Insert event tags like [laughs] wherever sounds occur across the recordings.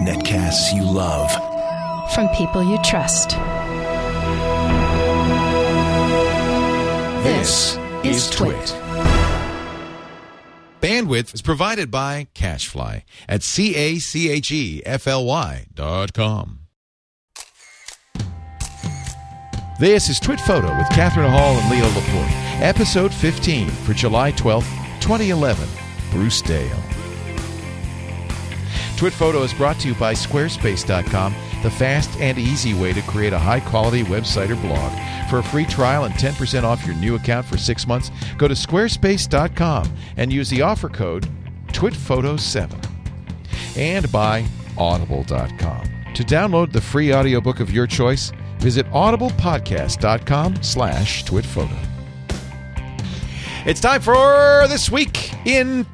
Netcasts you love. From people you trust. This is Twit. Bandwidth is provided by CacheFly at C-A-C-H-E-F-L-Y dot com. This is Twit Photo with Catherine Hall and Leo Laporte, episode 15 for July 12th, 2011. Bruce Dale. Twit Photo is brought to you by Squarespace.com, the fast and easy way to create a high quality website or blog. For a free trial and 10% off your new account for six months, go to Squarespace.com and use the offer code TwitPhoto7. And by Audible.com. To download the free audiobook of your choice, visit audiblepodcast.com slash twitphoto. It's time for This Week in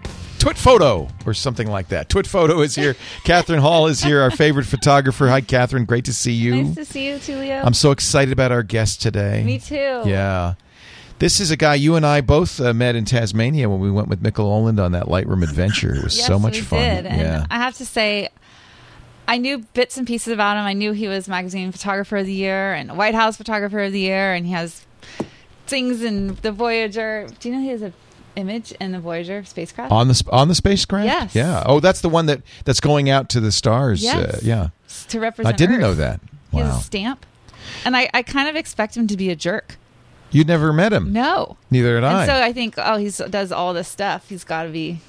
Twit Photo or something like that. Twit Photo is here. [laughs] Catherine Hall is here, our favorite photographer. Hi, Catherine. Great to see you. Nice to see you too, Leo. I'm so excited about our guest today. Me too. Yeah. This is a guy you and I both uh, met in Tasmania when we went with Mikkel Aaland on that Lightroom adventure. It was [laughs] Yes, so much we fun. Did. And yeah. I have to say, I knew bits and pieces about him. I knew he was magazine photographer of the year and White House photographer of the year, and he has things in the Voyager. Do you know he has a image in the Voyager spacecraft? on the on the spacecraft? Yes. Yeah. Oh, that's the one that that's going out to the stars. Uh, yeah. to represent. I didn't Earth. know that. He has Wow. a stamp, and I, I kind of expect him to be a jerk. You'd never met him. No. Neither had I. And so I think, oh, he does all this stuff. He's got to be.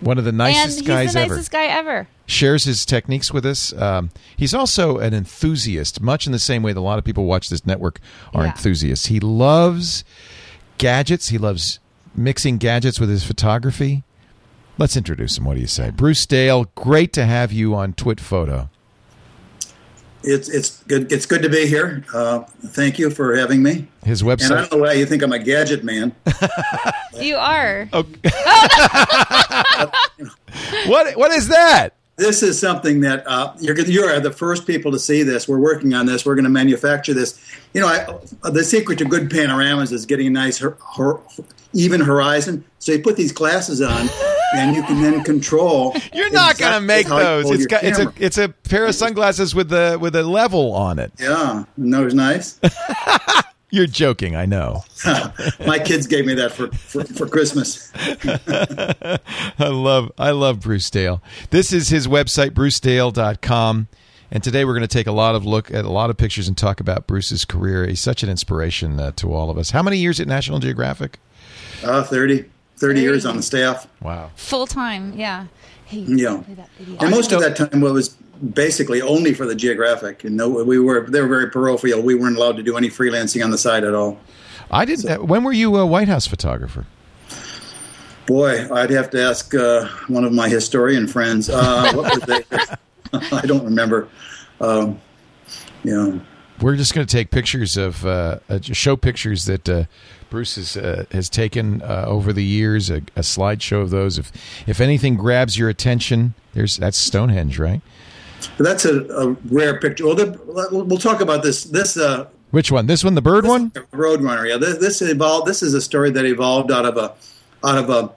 one of the nicest and guys he's the ever. nicest guy ever. shares his techniques with us. Um, he's also an enthusiast, much in the same way that a lot of people watch this network are Yeah. enthusiasts. He loves gadgets. He loves mixing gadgets with his photography. Let's introduce him. What do you say, Bruce Dale? Great to have you on Twit Photo. It's it's good. It's good to be here. Uh, thank you for having me. His And I website. don't know why you think I'm a gadget man. You are. Oh. [laughs] what what is that? This is something that uh, you're you are the first people to see this. We're working on this. We're going to manufacture this. You know, I, the secret to good panoramas is getting a nice hor- hor- even horizon. So you put these glasses on, and you can then control. [laughs] You're not going to make those. It's got it's a it's a pair of sunglasses with the with a level on it. yeah. And that was nice. [laughs] You're joking, I know. [laughs] My kids gave me that for for, for Christmas. [laughs] I love I love Bruce Dale. This is his website brucedale.com and today we're going to take a lot of look at a lot of pictures and talk about Bruce's career. He's such an inspiration uh, to all of us. How many years at National Geographic? Uh, 30, 30 years on the staff. Wow. Full time, yeah. Hey, Yeah. play that video. And most of that time well, was basically only for the Geographic, and no, we were they were very parochial. We weren't allowed to do any freelancing on the side at all. I didn't uh, when were you a White House photographer? Boy, I'd have to ask uh, one of my historian friends. Uh, what was they? [laughs] I don't remember. Um, you know, We're just going to take pictures of uh, uh, show pictures that uh, Bruce has, uh, has taken uh, over the years. A, a slideshow of those. If if anything grabs your attention, there's that's Stonehenge, right? But that's a, a rare picture. Well, the, we'll talk about this. This uh, Which one? This one, the bird one? Roadrunner. Yeah, this, this evolved. This is a story that evolved out of a out of a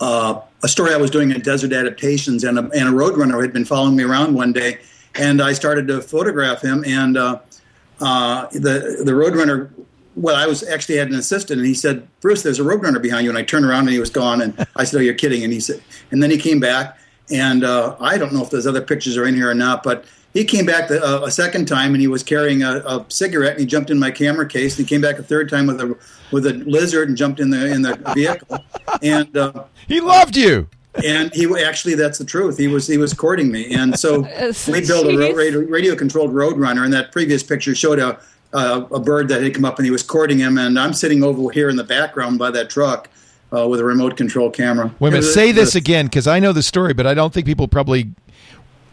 uh, a story I was doing in Desert Adaptations, and a, and a Roadrunner had been following me around one day, and I started to photograph him, and uh, uh, the the Roadrunner. Well, I was actually had an assistant, and he said, "Bruce, there's a Roadrunner behind you." And I turned around, and he was gone. And I said, "Oh, you're kidding!" And he said, and then he came back, and uh, I don't know if those other pictures are in here or not, but he came back the, uh, a second time, and he was carrying a, a cigarette, and he jumped in my camera case, and he came back a third time with a with a lizard, and jumped in the in the vehicle, and. Uh, He loved you. and he actually that's the truth. He was he was courting me. And so [laughs] we built a ro- radio, radio controlled road runner and that previous picture showed a uh, a bird that had come up and he was courting him. And i'm sitting over here in the background by that truck uh, with a remote control camera Wait a minute. Say this again because I know the story, but I don't think people probably.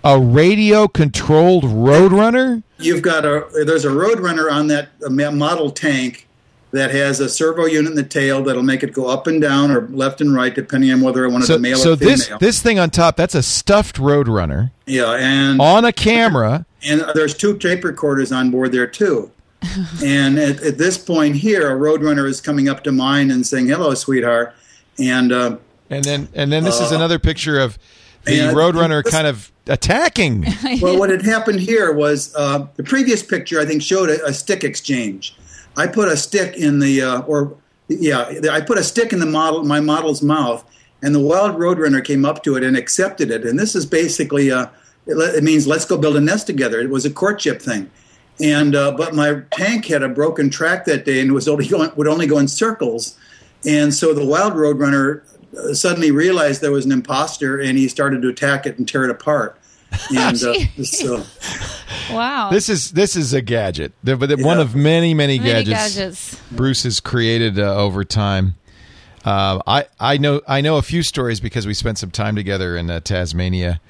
A radio controlled Roadrunner? you've got a there's a road runner on that model tank that has a servo unit in the tail that'll make it go up and down or left and right depending on whether I want it So, to male so or female. this this thing on top, that's a stuffed Roadrunner yeah, and on a camera. and there's two tape recorders on board there too. And at, at this point here, a roadrunner is coming up to mine and saying, "Hello, sweetheart," and uh, And then and then this is another picture of the and Roadrunner this- kind of attacking. [laughs] [laughs] well, what had happened here was uh, the previous picture I think showed a, a stick exchange. I put a stick in the uh, or yeah, I put a stick in the model my model's mouth, and the wild roadrunner came up to it and accepted it. And this is basically uh, it, it means let's go build a nest together. It was a courtship thing. And uh, but my tank had a broken track that day and was only going, would only go in circles. And so the wild roadrunner uh, suddenly realized there was an imposter, and he started to attack it and tear it apart. And uh, [laughs] so. Wow. This is this is a gadget, The- but the- one of many many, Many gadgets, gadgets. Bruce has created uh, over time. Uh, I I know I know a few stories because we spent some time together in uh, Tasmania.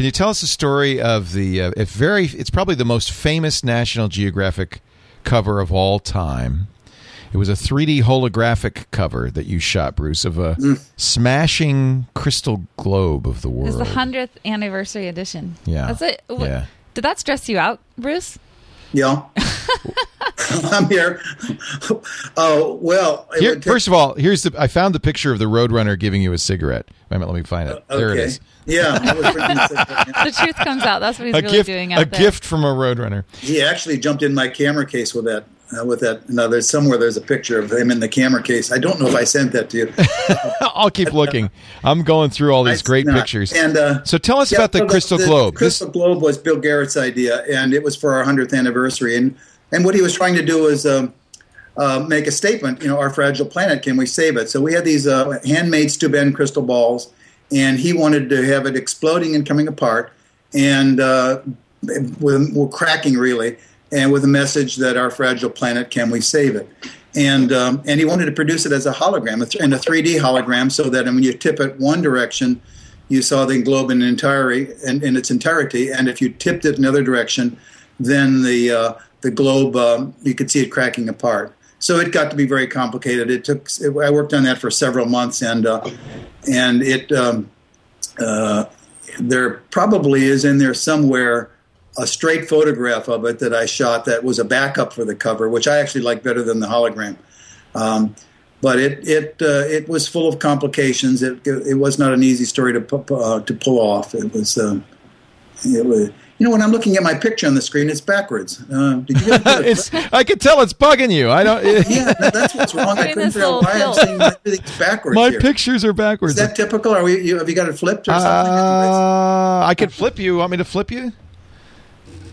Can you tell us a story of the uh, if very it's probably the most famous National Geographic cover of all time. It was a 3D holographic cover that you shot, Bruce, of a smashing crystal globe of the world. It's world. the hundredth anniversary edition. Yeah. That's it. Wh- Yeah. Did that stress you out, Bruce? Yeah. [laughs] [laughs] I'm here. [laughs] Oh, well. Here, take- first of all, here's the. I found the picture of the Roadrunner giving you a cigarette. Wait a minute, let me find it. There it okay. is. Yeah. I was bringing this up. The truth comes out. That's what he's A really gift, doing out a there. gift from a Roadrunner. he actually jumped in my camera case with that. Uh, with that, no, there's somewhere there's a picture of him in the camera case. I don't know if I sent that to you. [laughs] I'll keep looking. I'm going through all these I- great no. pictures. And uh, so tell us yeah, about the so crystal globe. This, crystal globe was Bill Garrett's idea, and it was for our hundredth anniversary. And and what he was trying to do was um, uh, make a statement. You know, our fragile planet, can we save it? So we had these uh, handmade Steuben crystal balls, and he wanted to have it exploding and coming apart, and uh, with, cracking really, and with a message that our fragile planet, can we save it? And um, and he wanted to produce it as a hologram, in a 3D hologram, so that when you tip it one direction, you saw the globe in entirety in, in its entirety, and if you tipped it another direction, then the uh, the globe um, you could see it cracking apart. So it got to be very complicated. It took it, I worked on that for several months, and uh, and it um, uh, there probably is in there somewhere a straight photograph of it that I shot that was a backup for the cover, which I actually like better than the hologram. Um, but it it uh, it was full of complications. It it was not an easy story to uh, to pull off. It was um, it was you know when I'm looking at my picture on the screen, it's backwards. Uh, did you get [laughs] it's. I can tell it's bugging you. I don't. yeah, that's what's wrong. I Look at couldn't this figure out little why I'm seeing everything's backwards my here. pictures are backwards. Is that typical? Are we? You, have you got it flipped or something? Uh, I could flip you. Want me to flip you?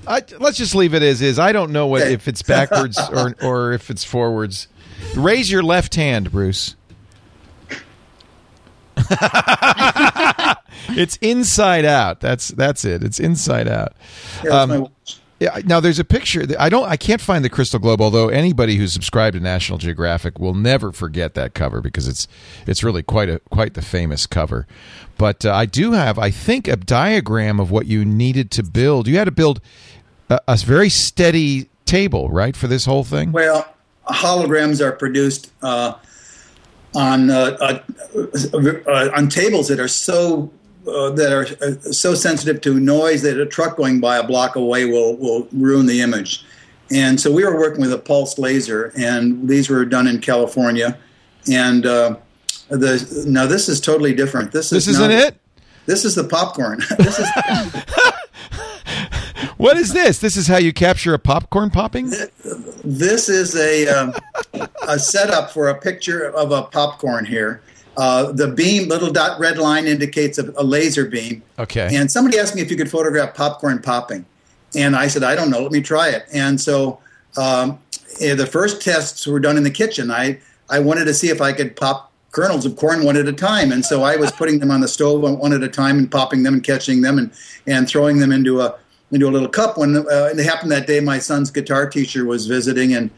I, let's just leave it as is. I don't know what, Okay. if it's backwards [laughs] or or if it's forwards. Raise your left hand, Bruce. [laughs] it's inside out. That's that's it. It's inside out. Yeah, Um. Yeah. Now there's a picture. I don't. I can't find the crystal globe. Although anybody who's subscribed to National Geographic will never forget that cover because it's it's really quite a quite the famous cover. But uh, I do have, I think, a diagram of what you needed to build. You had to build a, a very steady table, right, for this whole thing. Well, holograms are produced uh, on uh, uh, uh, on tables that are so uh, that are uh, so sensitive to noise that a truck going by a block away will will ruin the image. And so we were working with a pulsed laser, and these were done in California. And uh, the now this is totally different. This is This isn't not- it. This is the popcorn. [laughs] this is [laughs] What is this? This is how you capture a popcorn popping. This is a um, a setup for a picture of a popcorn here. Uh, the beam, little dot red line indicates a, a laser beam. Okay. And somebody asked me if you could photograph popcorn popping, and I said I don't know. Let me try it. And so um, eh, the first tests were done in the kitchen. I I wanted to see if I could pop kernels of corn one at a time, and so I was [laughs] putting them on the stove one at a time and popping them and catching them and and throwing them into a into a little cup. When uh, it happened that day, my son's guitar teacher was visiting, and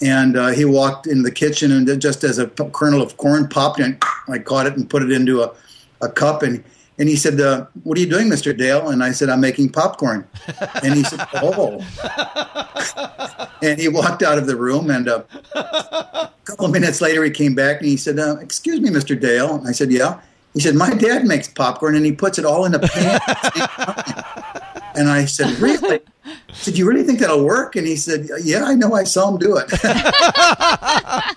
and uh, he walked into the kitchen, and just as a p- kernel of corn popped, and I caught it and put it into a, a cup, and and he said, uh, "What are you doing, Mister Dale?" And I said, "I'm making popcorn." And he said, "Oh." [laughs] and he walked out of the room, and uh, a couple of minutes later, he came back and he said, uh, "Excuse me, Mister Dale." And I said, "Yeah." He said, "My dad makes popcorn, and he puts it all in a pan." [laughs] And I said, "Really?" I [laughs] said, "You really think that'll work?" And he said, "Yeah, I know. I saw him do it." [laughs]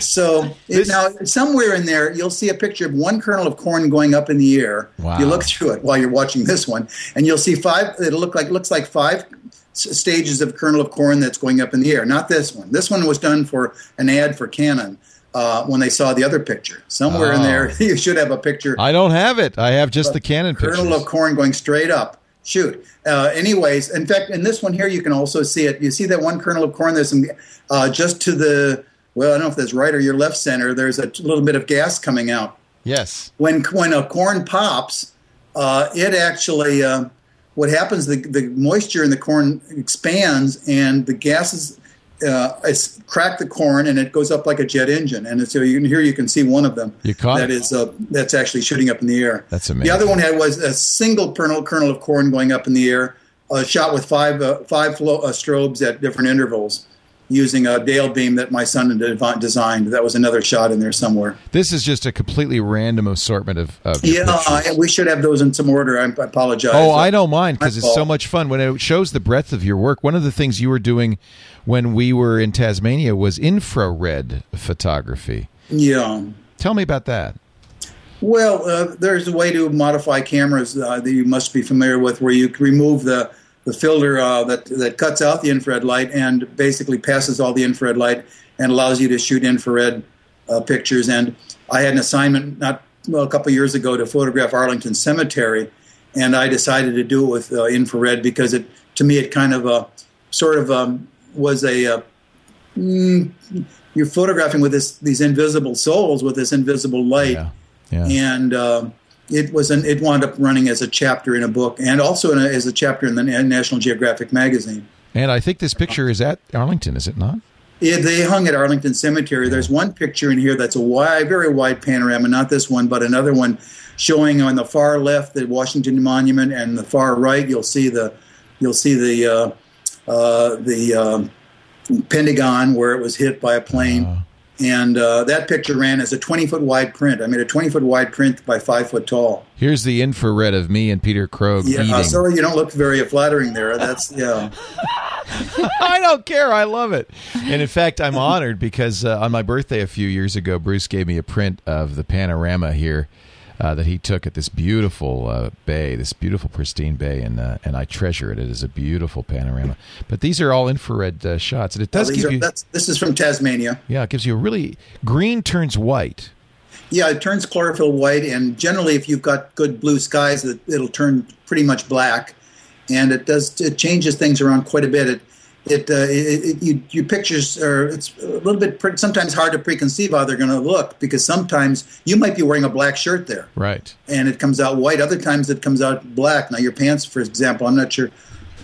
So This- now, somewhere in there, you'll see a picture of one kernel of corn going up in the air. Wow. You look through it while you're watching this one, and you'll see five. It'll look like looks like five stages of kernel of corn that's going up in the air. Not this one. This one was done for an ad for Canon. Uh, when they saw the other picture, somewhere in Oh. there, [laughs] you should have a picture I don't have it. I have just the Canon pictures. kernel of corn going straight up. Shoot. Uh, anyways, in fact, in this one here, you can also see it. You see that one kernel of corn. There's some uh, just to the well, I don't know if that's right or your left center. There's a little bit of gas coming out. Yes. When when a corn pops, uh, it actually uh, what happens? The the moisture in the corn expands, and the gases. Uh, it's crack the corn and it goes up like a jet engine, and it's, so you can here you can see one of them. You caught that is uh, that's actually shooting up in the air. That's amazing. The other one had was a single kernel kernel of corn going up in the air, uh, shot with five uh, five flo- uh, strobes at different intervals, using a Dale beam that my son designed. That was another shot in there somewhere. This is just a completely random assortment of, of Yeah, uh, we should have those in some order. I, I apologize. Oh, I don't mind because it's so much fun. When it shows the breadth of your work, one of the things you were doing when we were in Tasmania was infrared photography. Yeah. Tell me about that. Well, uh, there's a way to modify cameras uh, that you must be familiar with, where you can remove the the filter uh, that that cuts out the infrared light and basically passes all the infrared light and allows you to shoot infrared uh, pictures. And I had an assignment not well a couple years ago to photograph Arlington Cemetery, and I decided to do it with uh, infrared because it to me it kind of uh, sort of um, was a uh, mm, you're photographing with this these invisible souls with this invisible light Yeah. Yeah. and uh, it was an, it wound up running as a chapter in a book and also in a, as a chapter in the National Geographic magazine. And I think this picture is at Arlington, is it not? Yeah, they hung at Arlington Cemetery. There's one picture in here that's a wide, very wide panorama, not this one, but another one showing on the far left the Washington Monument, and the far right you'll see the you'll see the uh, uh, the um, Pentagon where it was hit by a plane. And uh, that picture ran as a 20 foot wide print. I made a 20 foot wide print by five foot tall. Here's the infrared of me and Peter Krogh Yeah, eating. sorry you don't look very flattering there. That's yeah. [laughs] I don't care. I love it. And in fact, I'm honored because uh, on my birthday a few years ago, Bruce gave me a print of the panorama here uh, that he took at this beautiful uh, bay, this beautiful pristine bay, and uh, and I treasure it. It is a beautiful panorama. But these are all infrared uh, shots, and it does give are- you this is from Tasmania. yeah, it gives you a really green turns white. Yeah, it turns chlorophyll white, and generally, if you've got good blue skies, it, it'll turn pretty much black, and it does it changes things around quite a bit. It it, uh, it, it you, your pictures are it's a little bit pre- sometimes hard to preconceive how they're going to look because sometimes you might be wearing a black shirt there Right. and it comes out white. Other times it comes out black. Now your pants, for example, I'm not sure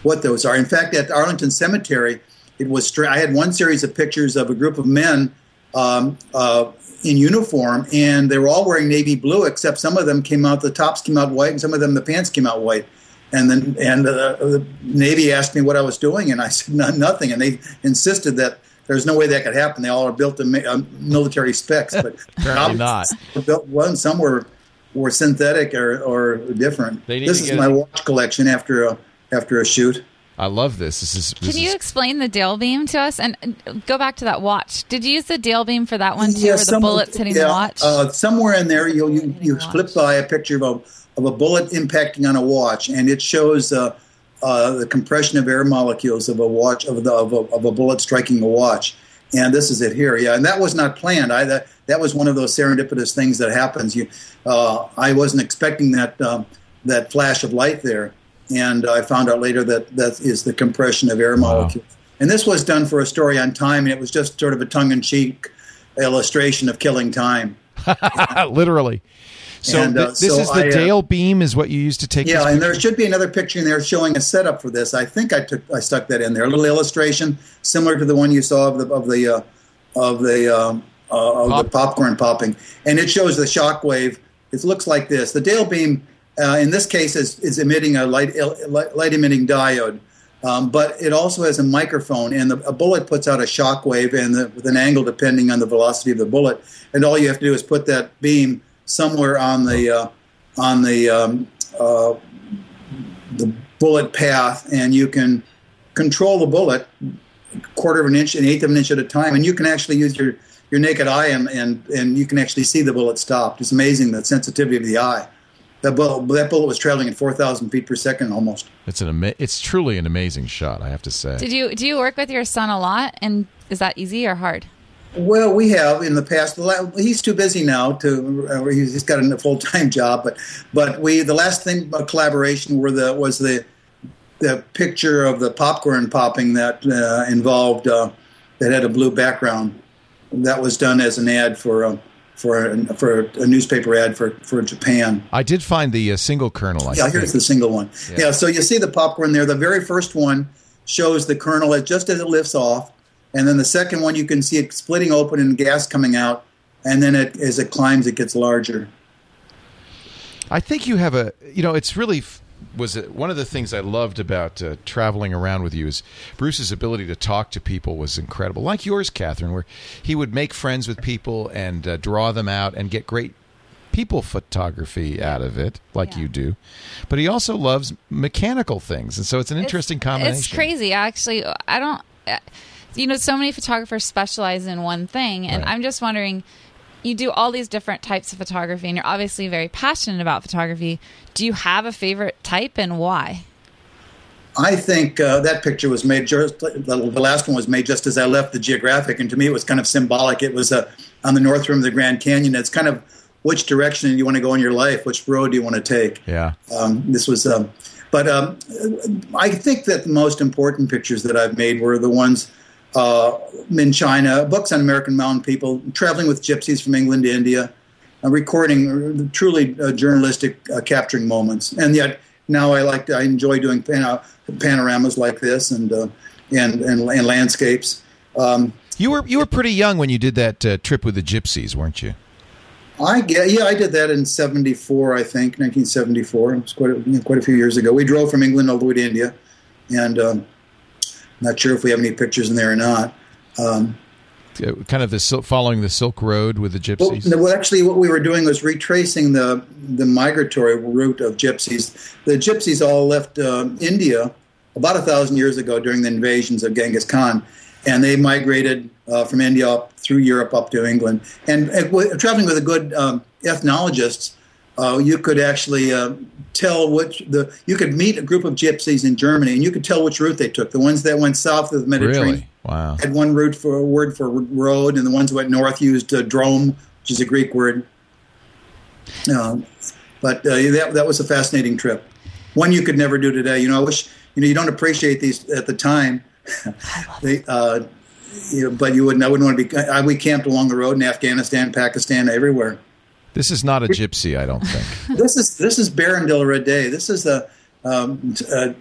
what those are. In fact, at Arlington Cemetery, it was. Stra- I had one series of pictures of a group of men um, uh, in uniform, and they were all wearing navy blue, except some of them came out. The tops came out white, and some of them the pants came out white. And then, and uh, the Navy asked me what I was doing, and I said "No- nothing. And they insisted that there's no way that could happen. They all are built to ma- uh, military specs, but [laughs] Apparently not. built one some were were synthetic or, or different. They need This to is my it- watch collection after a after a shoot. I love this. This is. This Can you is- explain the Dale beam to us and uh, go back to that watch? Did you use the Dale beam for that one too, Yeah, where the bullets hitting yeah, the watch? Uh, somewhere in there, you you, you flip by a picture of a of a bullet impacting on a watch, and it shows uh, uh, the compression of air molecules of a watch of the of a, of a bullet striking a watch. And this is it here, yeah. And that was not planned. I that that was one of those serendipitous things that happens. You, uh, I wasn't expecting that um, that flash of light there, and I found out later that that is the compression of air molecules. And this was done for a story on time, and it was just sort of a tongue in cheek illustration of killing time. [laughs] literally. So And, uh, th- this so is the I, uh, Dale beam, is what you used to take. Yeah, and there should be another picture in there showing a setup for this. I think I took I stuck that in there, a little illustration similar to the one you saw of the of the uh, of the um, uh, of Pop. the popcorn popping, and it shows the shock wave. It looks like this. The Dale beam, uh, in this case, is, is emitting a light light, light emitting diode. Um, but it also has a microphone, and the, a bullet puts out a shock wave, and the, with an angle depending on the velocity of the bullet. And all you have to do is put that beam somewhere on the uh, on the um, uh, the bullet path, and you can control the bullet quarter of an inch, an eighth of an inch at a time, and you can actually use your your naked eye, and, and and you can actually see the bullet stopped. It's amazing the sensitivity of the eye. That bullet, that bullet was traveling at four thousand feet per second almost. It's an ama- it's truly an amazing shot, I have to say. Did you do you work with your son a lot? And is that easy or hard? Well, we have in the past. He's too busy now to. Uh, he's got a full time [laughs] job, but but we the last thing a collaboration were the was the the picture of the popcorn popping that uh, involved uh, that had a blue background. That was done as an ad for a for a, for a newspaper ad for for Japan. I did find the uh, single kernel. I Yeah, think. here's the single one. Yeah. Yeah. so you see the popcorn there. The very first one shows the kernel as- just as it lifts off, and then the second one you can see it splitting open and gas coming out, and then it, as it climbs, it gets larger. I think you have a, you know, it's really was it, one of the things I loved about uh, traveling around with you is Bruce's ability to talk to people was incredible, like yours, Catherine, where he would make friends with people and uh, draw them out and get great people photography out of it, like Yeah. you do. But he also loves mechanical things, and so it's an interesting combination. It's crazy. Actually, I don't. uh, You know, so many photographers specialize in one thing, and Right. I'm just wondering. You do all these different types of photography, and you're obviously very passionate about photography. Do you have a favorite type, and why? I think uh, that picture was made just the, the last one was made just as I left the Geographic, and to me it was kind of symbolic. It was uh, on the north rim of the Grand Canyon. It's kind of which direction do you want to go in your life, which road do you want to take. Yeah. Um, this was, um, but um, I think that the most important pictures that I've made were the ones uh, in China, books on American mountain people, traveling with gypsies from England to India, uh, recording truly uh, journalistic uh, capturing moments. And yet now I like to, I enjoy doing pan- panoramas like this and uh, and, and and landscapes. Um, You were you were pretty young when you did that uh, trip with the gypsies, weren't you? I get, yeah, I did that in '74, I think, 1974. It was quite a, you know, quite a few years ago. We drove from England all the way to India, and um, not sure if we have any pictures in there or not. Um, Uh, Kind of the sil- following the Silk Road with the gypsies. no, well, actually, what we were doing was retracing the the migratory route of gypsies. The gypsies all left uh, India about a thousand years ago during the invasions of Genghis Khan, and they migrated uh, from India up through Europe up to England. And, traveling with a good um, ethnologist, uh, you could actually uh, tell which the you could meet a group of gypsies in Germany, and you could tell which route they took. The ones that went south of the Mediterranean really? Wow. had one route for a word for road, and the ones that went north used uh, drome, which is a Greek word. Um, but uh, that that was a fascinating trip, one you could never do today. You know, I wish you know you don't appreciate these at the time. [laughs] they, uh, you know, but you wouldn't. I wouldn't want to be. I, we camped along the road in Afghanistan, Pakistan, everywhere. This is not a gypsy, I don't think. [laughs] this is this is Baron de la Rede. This is a um, uh,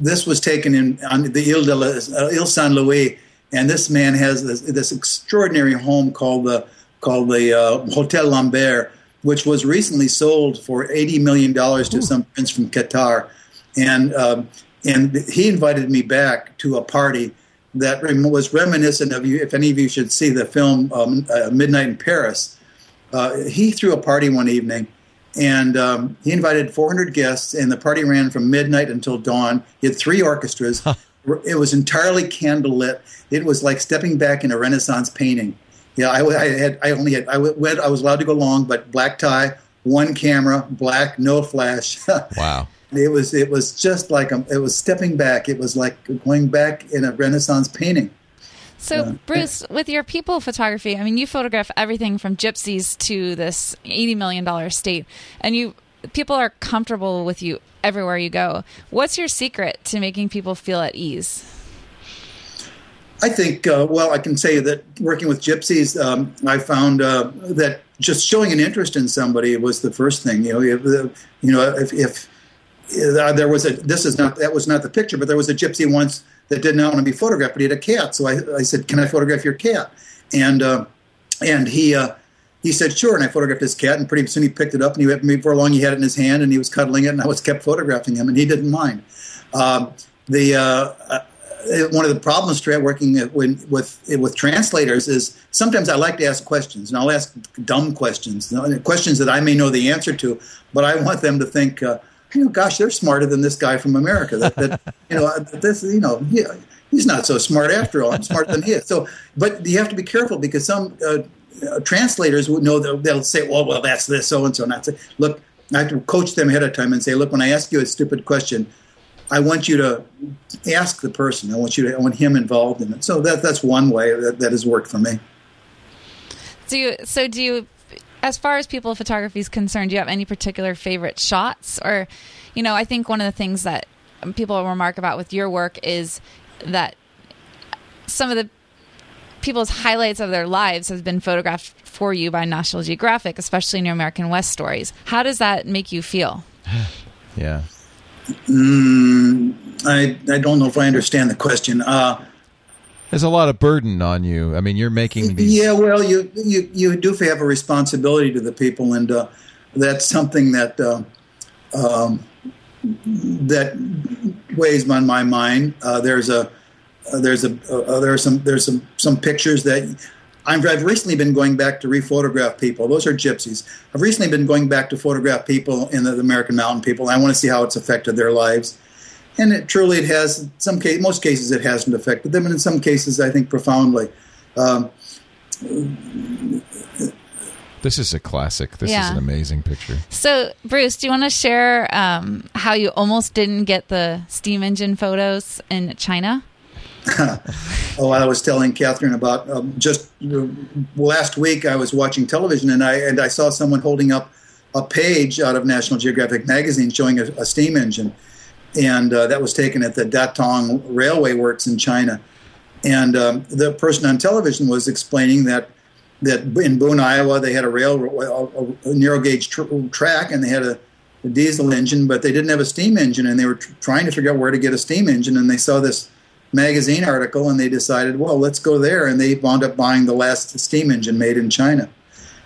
this was taken in on the Ile de la, uh, Ile Saint Louis, and this man has this, this extraordinary home called the called the uh, Hotel Lambert, which was recently sold for eighty million dollars to some prince from Qatar, and um, and he invited me back to a party that was reminiscent of you. If any of you should see the film um, uh, Midnight in Paris uh, he threw a party one evening and um, he invited 400 guests and the party ran from midnight until dawn. He had three orchestras. It was entirely candlelit. It was like stepping back in a renaissance painting. Yeah i, I had i only had i went i was allowed to go long but black tie one camera black no flash. [laughs] Wow. it was it was just like a, it was stepping back. It was like going back in a renaissance painting So, Bruce, with your people photography, I mean, you photograph everything from gypsies to this eighty million dollar state, and you people are comfortable with you everywhere you go. What's your secret to making people feel at ease? I think, uh, well, I can say that working with gypsies, um, I found uh, that just showing an interest in somebody was the first thing. You know, if, uh, you know, if, if uh, there was a, this is not that was not the picture, but there was a gypsy once that did not want to be photographed, but he had a cat. So I, I said, "Can I photograph your cat?" And uh, and he uh, he said, "Sure." And I photographed his cat, and pretty soon he picked it up, and he before long he had it in his hand, and he was cuddling it, and I was kept photographing him, and he didn't mind. Um, the uh, uh, one of the problems tra- working when, with with translators is sometimes I like to ask questions, and I'll ask dumb questions, you know, questions that I may know the answer to, but I want them to think, uh, you know, gosh, they're smarter than this guy from America. That, that [laughs] you know, this, you know, he, he's not so smart after all. I'm smarter than he is. So, but you have to be careful because some uh, uh, translators would know that they'll say, "Well, well, that's this so and so." Not say, look, I have to coach them ahead of time and say, "Look, when I ask you a stupid question." I want you to ask the person. I want you to. I want him involved in it. So that that's one way that, that has worked for me. Do you? So do you? As far as people photography is concerned, do you have any particular favorite shots? Or, you know, I think one of the things that people remark about with your work is that some of the people's highlights of their lives has been photographed for you by National Geographic, especially in your American West stories. How does that make you feel? [sighs] yeah. Mm, I I don't know if I understand the question. Uh, There's a lot of burden on you. I mean, you're making these. Yeah, well, you you you do have a responsibility to the people, and uh, that's something that uh, um, that weighs on my mind. Uh, there's a uh, there's a uh, there are some there's some some pictures that i have recently been going back to rephotograph people. Those are gypsies. I've recently been going back to photograph people in the, the American Mountain people. I want to see how it's affected their lives. And it truly it has. In some case, most cases, it hasn't affected them, and in some cases, I think profoundly. Um, this is a classic. This Yeah. is an amazing picture. So, Bruce, do you want to share um, how you almost didn't get the steam engine photos in China? [laughs] Oh, I was telling Catherine about um, just uh, last week. I was watching television and I and I saw someone holding up a page out of National Geographic magazine showing a, a steam engine, and uh, that was taken at the Datong Railway Works in China. And um, the person on television was explaining that that in Boone, Iowa, they had a rail a, a narrow gauge tr- track and they had a, a diesel engine, but they didn't have a steam engine, and they were tr- trying to figure out where to get a steam engine, and they saw this magazine article and they decided, well, let's go there. And they wound up buying the last steam engine made in China,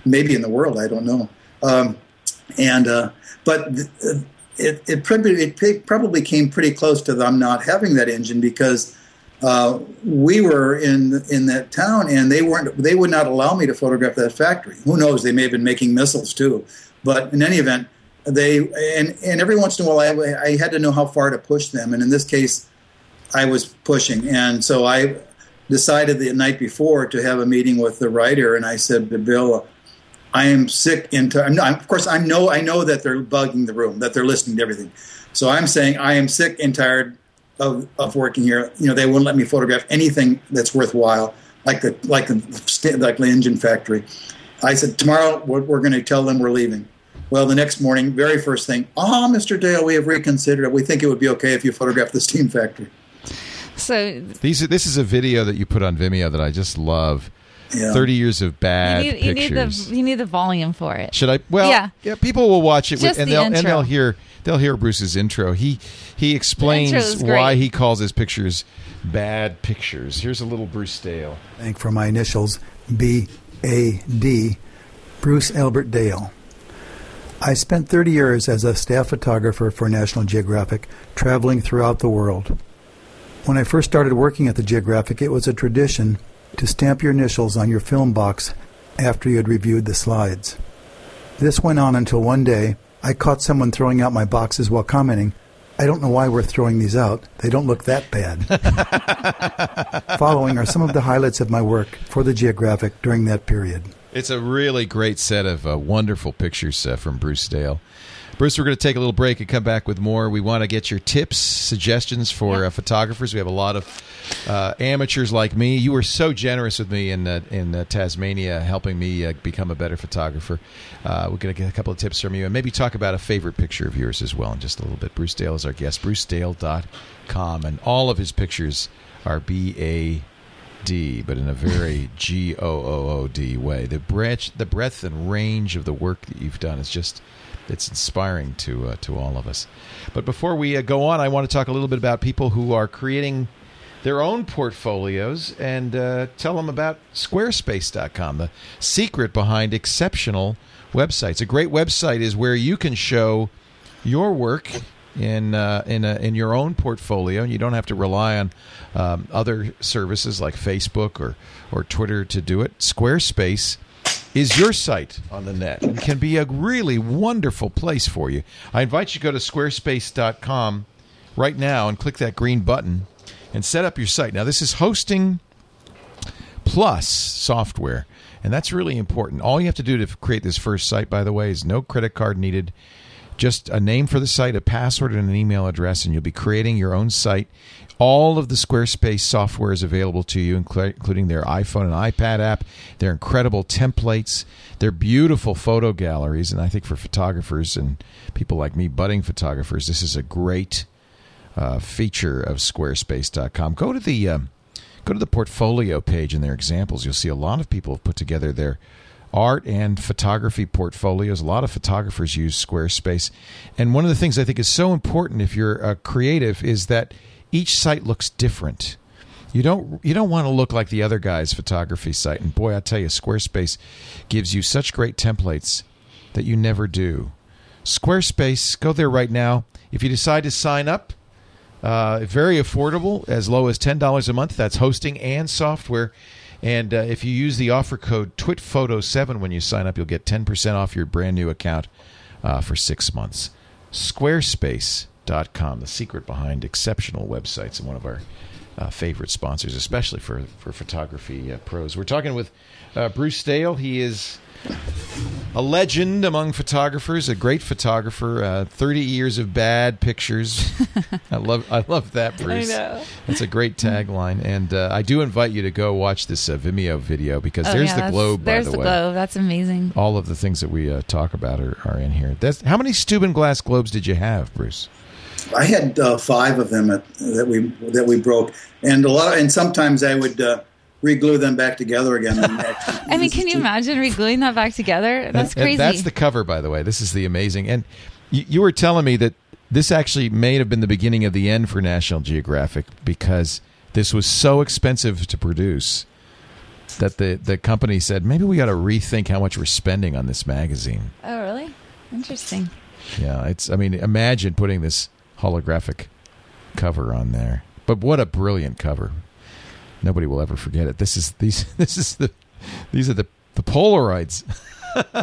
maybe in the world, I don't know. Um, and uh, but th- it it probably, it probably came pretty close to them not having that engine because uh, we were in in that town and they weren't they would not allow me to photograph that factory. Who knows? They may have been making missiles too. But in any event, they and and every once in a while I, I had to know how far to push them. And in this case, I was pushing, and so I decided the night before to have a meeting with the writer, and I said to Bill, "I am sick into. I'm not, of course, I know I know that they're bugging the room, that they're listening to everything. So I'm saying I am sick and tired of, of working here. You know, they won't let me photograph anything that's worthwhile, like the like the like the engine factory. I said tomorrow we're, we're going to tell them we're leaving. Well, the next morning, very first thing, ah, oh, Mr. Dale, we have reconsidered it. We think it would be okay if you photograph the steam factory. So These this is a video that you put on Vimeo that I just love. Yeah. Thirty years of bad you need, you need pictures. the you need the volume for it. Should I? Well, Yeah. People will watch it with, and the they'll and they'll hear they'll hear Bruce's intro. He he explains why he calls his pictures bad pictures. Here's a little Bruce Dale. Thank for my initials B A D, Bruce Albert Dale. I spent 30 years as a staff photographer for National Geographic, traveling throughout the world. When I first started working at the Geographic, it was a tradition to stamp your initials on your film box after you had reviewed the slides. This went on until one day I caught someone throwing out my boxes while commenting, I don't know why we're throwing these out. They don't look that bad. [laughs] Following are some of the highlights of my work for the Geographic during that period. It's a really great set of uh, wonderful pictures uh, from Bruce Dale. Bruce, we're going to take a little break and come back with more. We want to get your tips, suggestions for uh, photographers. We have a lot of uh, amateurs like me. You were so generous with me in uh, in uh, Tasmania, helping me uh, become a better photographer. Uh, we're going to get a couple of tips from you and maybe talk about a favorite picture of yours as well in just a little bit. Bruce Dale is our guest. BruceDale.com. And all of his pictures are B A D, but in a very [laughs] G O O O D way. The breadth, the breadth and range of the work that you've done is just it's inspiring to uh, to all of us. But before we uh, go on, I want to talk a little bit about people who are creating their own portfolios and uh, tell them about Squarespace.com, the secret behind exceptional websites. A great website is where you can show your work in uh, in a, in your own portfolio, and you don't have to rely on um, other services like Facebook or or Twitter to do it. Squarespace is your site on the net and can be a really wonderful place for you. I invite you to go to squarespace.com right now and click that green button and set up your site. Now, this is hosting plus software, and that's really important. All you have to do to create this first site, by the way, is no credit card needed. Just a name for the site, a password, and an email address, and you'll be creating your own site. All of the Squarespace software is available to you, including their iPhone and iPad app, their incredible templates, their beautiful photo galleries. And I think for photographers and people like me, budding photographers, this is a great uh, feature of Squarespace.com. Go to the um, go to the portfolio page in their examples. You'll see a lot of people have put together their art and photography portfolios. A lot of photographers use Squarespace, and one of the things I think is so important if you're a creative is that each site looks different. You don't you don't want to look like the other guy's photography site. And boy, I tell you, Squarespace gives you such great templates that you never do. Squarespace, go there right now. If you decide to sign up, uh, very affordable, as low as ten dollars a month. That's hosting and software. And uh, if you use the offer code TWITPHOTO7 when you sign up, you'll get 10% off your brand new account uh, for six months. Squarespace.com, the secret behind exceptional websites, and one of our uh, favorite sponsors, especially for, for photography uh, pros. We're talking with uh, Bruce Dale. He is a legend among photographers, a great photographer. Uh, Thirty years of bad pictures. I love, I love that, [laughs] Bruce. know. That's a great tagline, and uh, I do invite you to go watch this uh, Vimeo video because Oh, there's yeah, the globe. By There's the, the way, globe. That's amazing. all of the things that we uh, talk about are, are in here. That's how many Steuben glass globes did you have, Bruce? I had uh, five of them at, that we that we broke, and a lot. and sometimes I would uh, re-glue them back together again. [laughs] I mean, can you imagine regluing that back together? That's And- and crazy. that's the cover, by the way. This is the amazing. And you, you were telling me that this actually may have been the beginning of the end for National Geographic because this was so expensive to produce that the, the company said maybe we got to rethink how much we're spending on this magazine. oh, really? Interesting. Yeah, it's. I mean, imagine putting this holographic cover on there. But what a brilliant cover! Nobody will ever forget it. This is these. [laughs] This is the. These are the the Polaroids.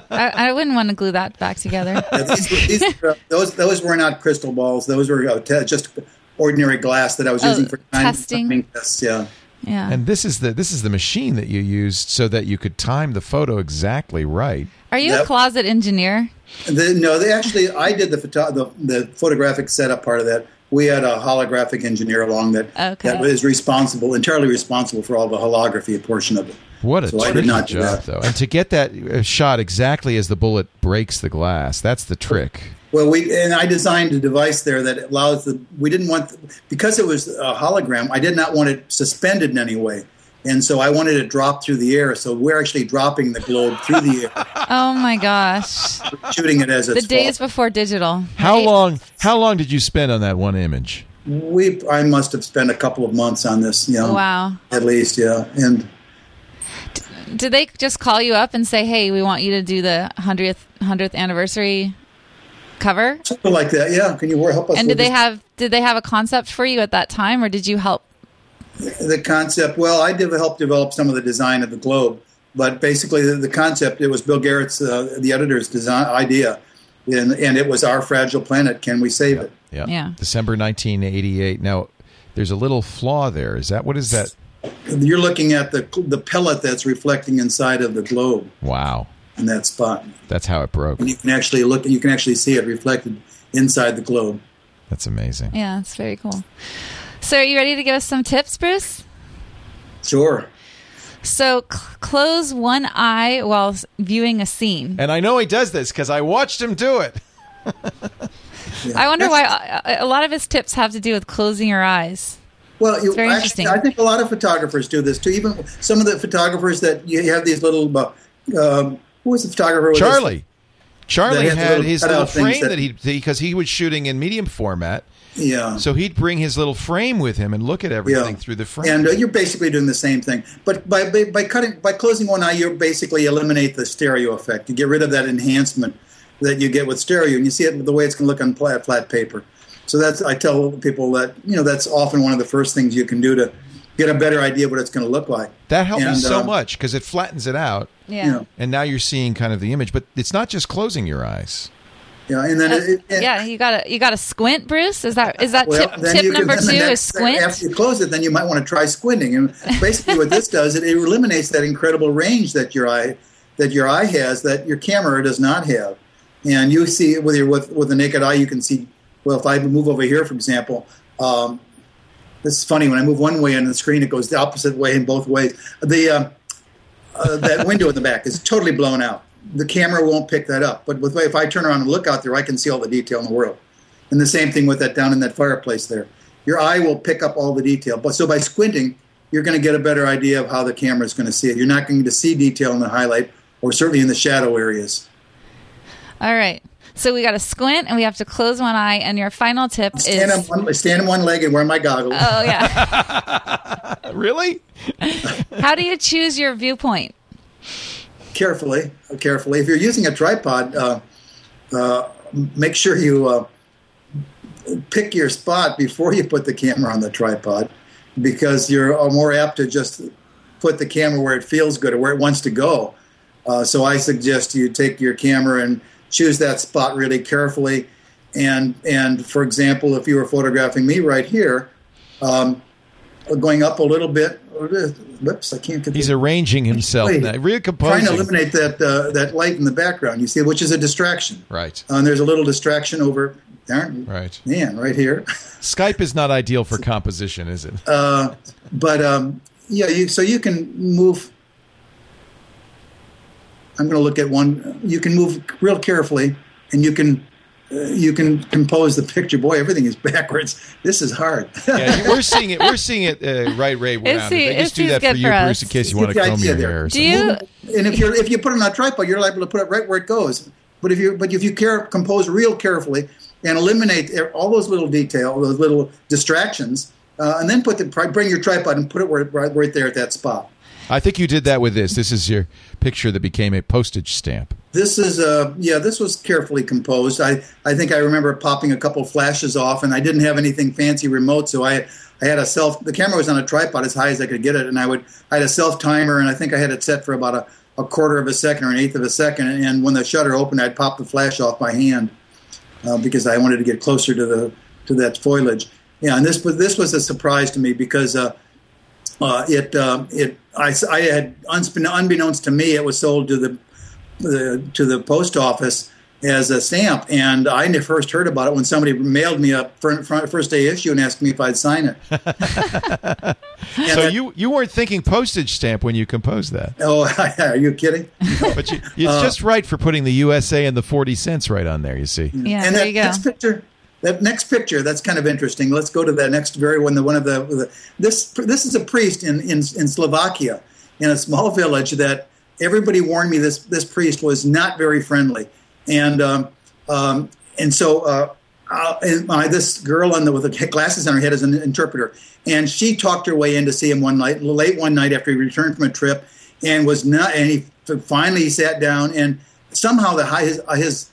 I, I wouldn't want to glue that back together. Yeah, [laughs] these, these, were- those those were not crystal balls. Those were uh, te- just ordinary glass that I was Oh, using for testing. timing tests. Yeah. Yeah. And this is the this is the machine that you used so that you could time the photo exactly right. Are you a closet engineer? The, no, they actually. I did the, photo, the the photographic setup part of that. We had a holographic engineer along that Okay. that was responsible, entirely responsible for all the holography portion of it. What a So I did tricky not job, though. And to get that uh, shot exactly as the bullet breaks the glass, that's the trick. Well, we and I designed a device there that allows the. We didn't want because it was a hologram. I did not want it suspended in any way, and so I wanted it to drop through the air. So we're actually dropping the globe through the air, [laughs] Oh my gosh. shooting it as The it's days fall- before digital. How right? long? How long did you spend on that one image? We I must have spent a couple of months on this. You know, Wow. at least yeah, and. Did they just call you up and say, "Hey, we want you to do the hundredth hundredth anniversary cover"? Something like that, yeah. Can you help us? And did they this? have did they have a concept for you at that time, or did you help? the concept? Well, I did help develop some of the design of the globe, but basically the, the concept it was Bill Garrett's, uh, the editor's design idea, and and it was our fragile planet. Can we save it? Yeah. Yeah. December 1988. Now, there's a little flaw there. Is that what is that? You're looking at the the pellet that's reflecting inside of the globe Wow. In that spot, That's how it broke. and you can actually look. You can actually see it reflected inside the globe. That's amazing. Yeah, it's very cool. So, are you ready to give us some tips, Bruce? Sure. So, c- close one eye while viewing a scene. And I know he does this because I watched him do it. [laughs] I wonder why uh, a lot of his tips have to do with closing your eyes. Well, you, very actually, interesting. I think a lot of photographers do this too. Even some of the photographers that you have these little. Uh, um, who was the photographer? Charlie. Charlie had had little his little frame that- that he because he was shooting in medium format. Yeah. So he'd bring his little frame with him and look at everything Yeah. through the frame. And uh, you're basically doing the same thing, but by, by by cutting by closing one eye, you basically eliminate the stereo effect. You get rid of that enhancement that you get with stereo, and you see it the way it's going to look on flat, flat paper. So that's I tell people that you know that's often one of the first things you can do to get a better idea of what it's going to look like. That helps And, so um, much because it flattens it out, Yeah. You know, and now you're seeing kind of the image. But it's not just closing your eyes. yeah, and then it, it, yeah, you gotta you gotta squint, Bruce. Is that is that Well, tip then tip you can- number then the two? next- Is squint? After you close it, then you might want to try squinting. And basically, what this does, it, it eliminates that incredible range that your eye that your eye has that your camera does not have. And you see with your with with the naked eye, you can see. Well, if I move over here, for example, um, this is funny. When I move one way on the screen, it goes the opposite way in both ways. The uh, uh, that window in the back is totally blown out. The camera won't pick that up. But with, if I turn around and look out there, I can see all the detail in the world. And the same thing with that down in that fireplace there. Your eye will pick up all the detail. But so by squinting, you're going to get a better idea of how the camera is going to see it. You're not going to see detail in the highlight or certainly in the shadow areas. All right. So we got to squint and we have to close one eye. And your final tip Stand on is one, stand on one leg and wear my goggles. oh yeah. [laughs] Really? How do you choose your viewpoint? carefully, carefully. If you're using a tripod, uh, uh, make sure you uh, pick your spot before you put the camera on the tripod, because you're uh, more apt to just put the camera where it feels good or where it wants to go. Uh, so I suggest you take your camera and choose that spot really carefully. And and for example, if you were photographing me right here, um, going up a little bit. Whoops, I can't get. He's arranging himself now, trying to eliminate that uh, that light in the background. You see, which is a distraction. right, Uh, and there's a little distraction over. Darn, right. man, right here. [laughs] Skype is not ideal for composition, is it? Uh, but um, yeah, you, so you can move. I'm going to look at one. You can move real carefully, and you can uh, you can compose the picture. Boy, everything is [laughs] backwards. This is hard. yeah, we're seeing it. We're seeing it uh, right, Ray. It's Around. the- They just do that for you, for Bruce, in case you want to comb your there. hair. Or Do you and if you if you put it on a tripod, you're liable to put it right where it goes. But if you but if you care, compose real carefully and eliminate all those little detail, those little distractions, uh, and then put the bring your tripod and put it where, right right there at that spot. I think you did that with this. This is your picture that became a postage stamp. This is uh yeah, this was carefully composed. I I think I remember popping a couple flashes off, and I didn't have anything fancy remote, so I I had a self. The camera was on a tripod as high as I could get it, and I would I had a self timer, and I think I had it set for about a, a quarter of a second or an eighth of a second. And when the shutter opened, I'd pop the flash off by hand uh, because I wanted to get closer to the to that foliage. Yeah, and this was this was a surprise to me because uh, uh, it uh, it I, I had unbeknownst unbeknownst to me it was sold to the, the to the post office as a stamp, and I first heard about it when somebody mailed me a fir- fir- first day issue and asked me if I'd sign it. [laughs] So that- you you weren't thinking postage stamp when you composed that, Oh, [laughs] are you kidding? but you, it's Uh, just right for putting the USA and the forty cents right on there. You see, Yeah, and there that you go. next picture, that next picture, that's kind of interesting. Let's go to that next very one. The one of the, the this this is a priest in, in in Slovakia in a small village that everybody warned me this this priest was not very friendly, and um, um, and so. Uh, uh, and my, this girl on the, with the glasses on her head is an interpreter, and she talked her way in to see him one night, late one night after he returned from a trip, and was not. And he finally sat down, and somehow the his, his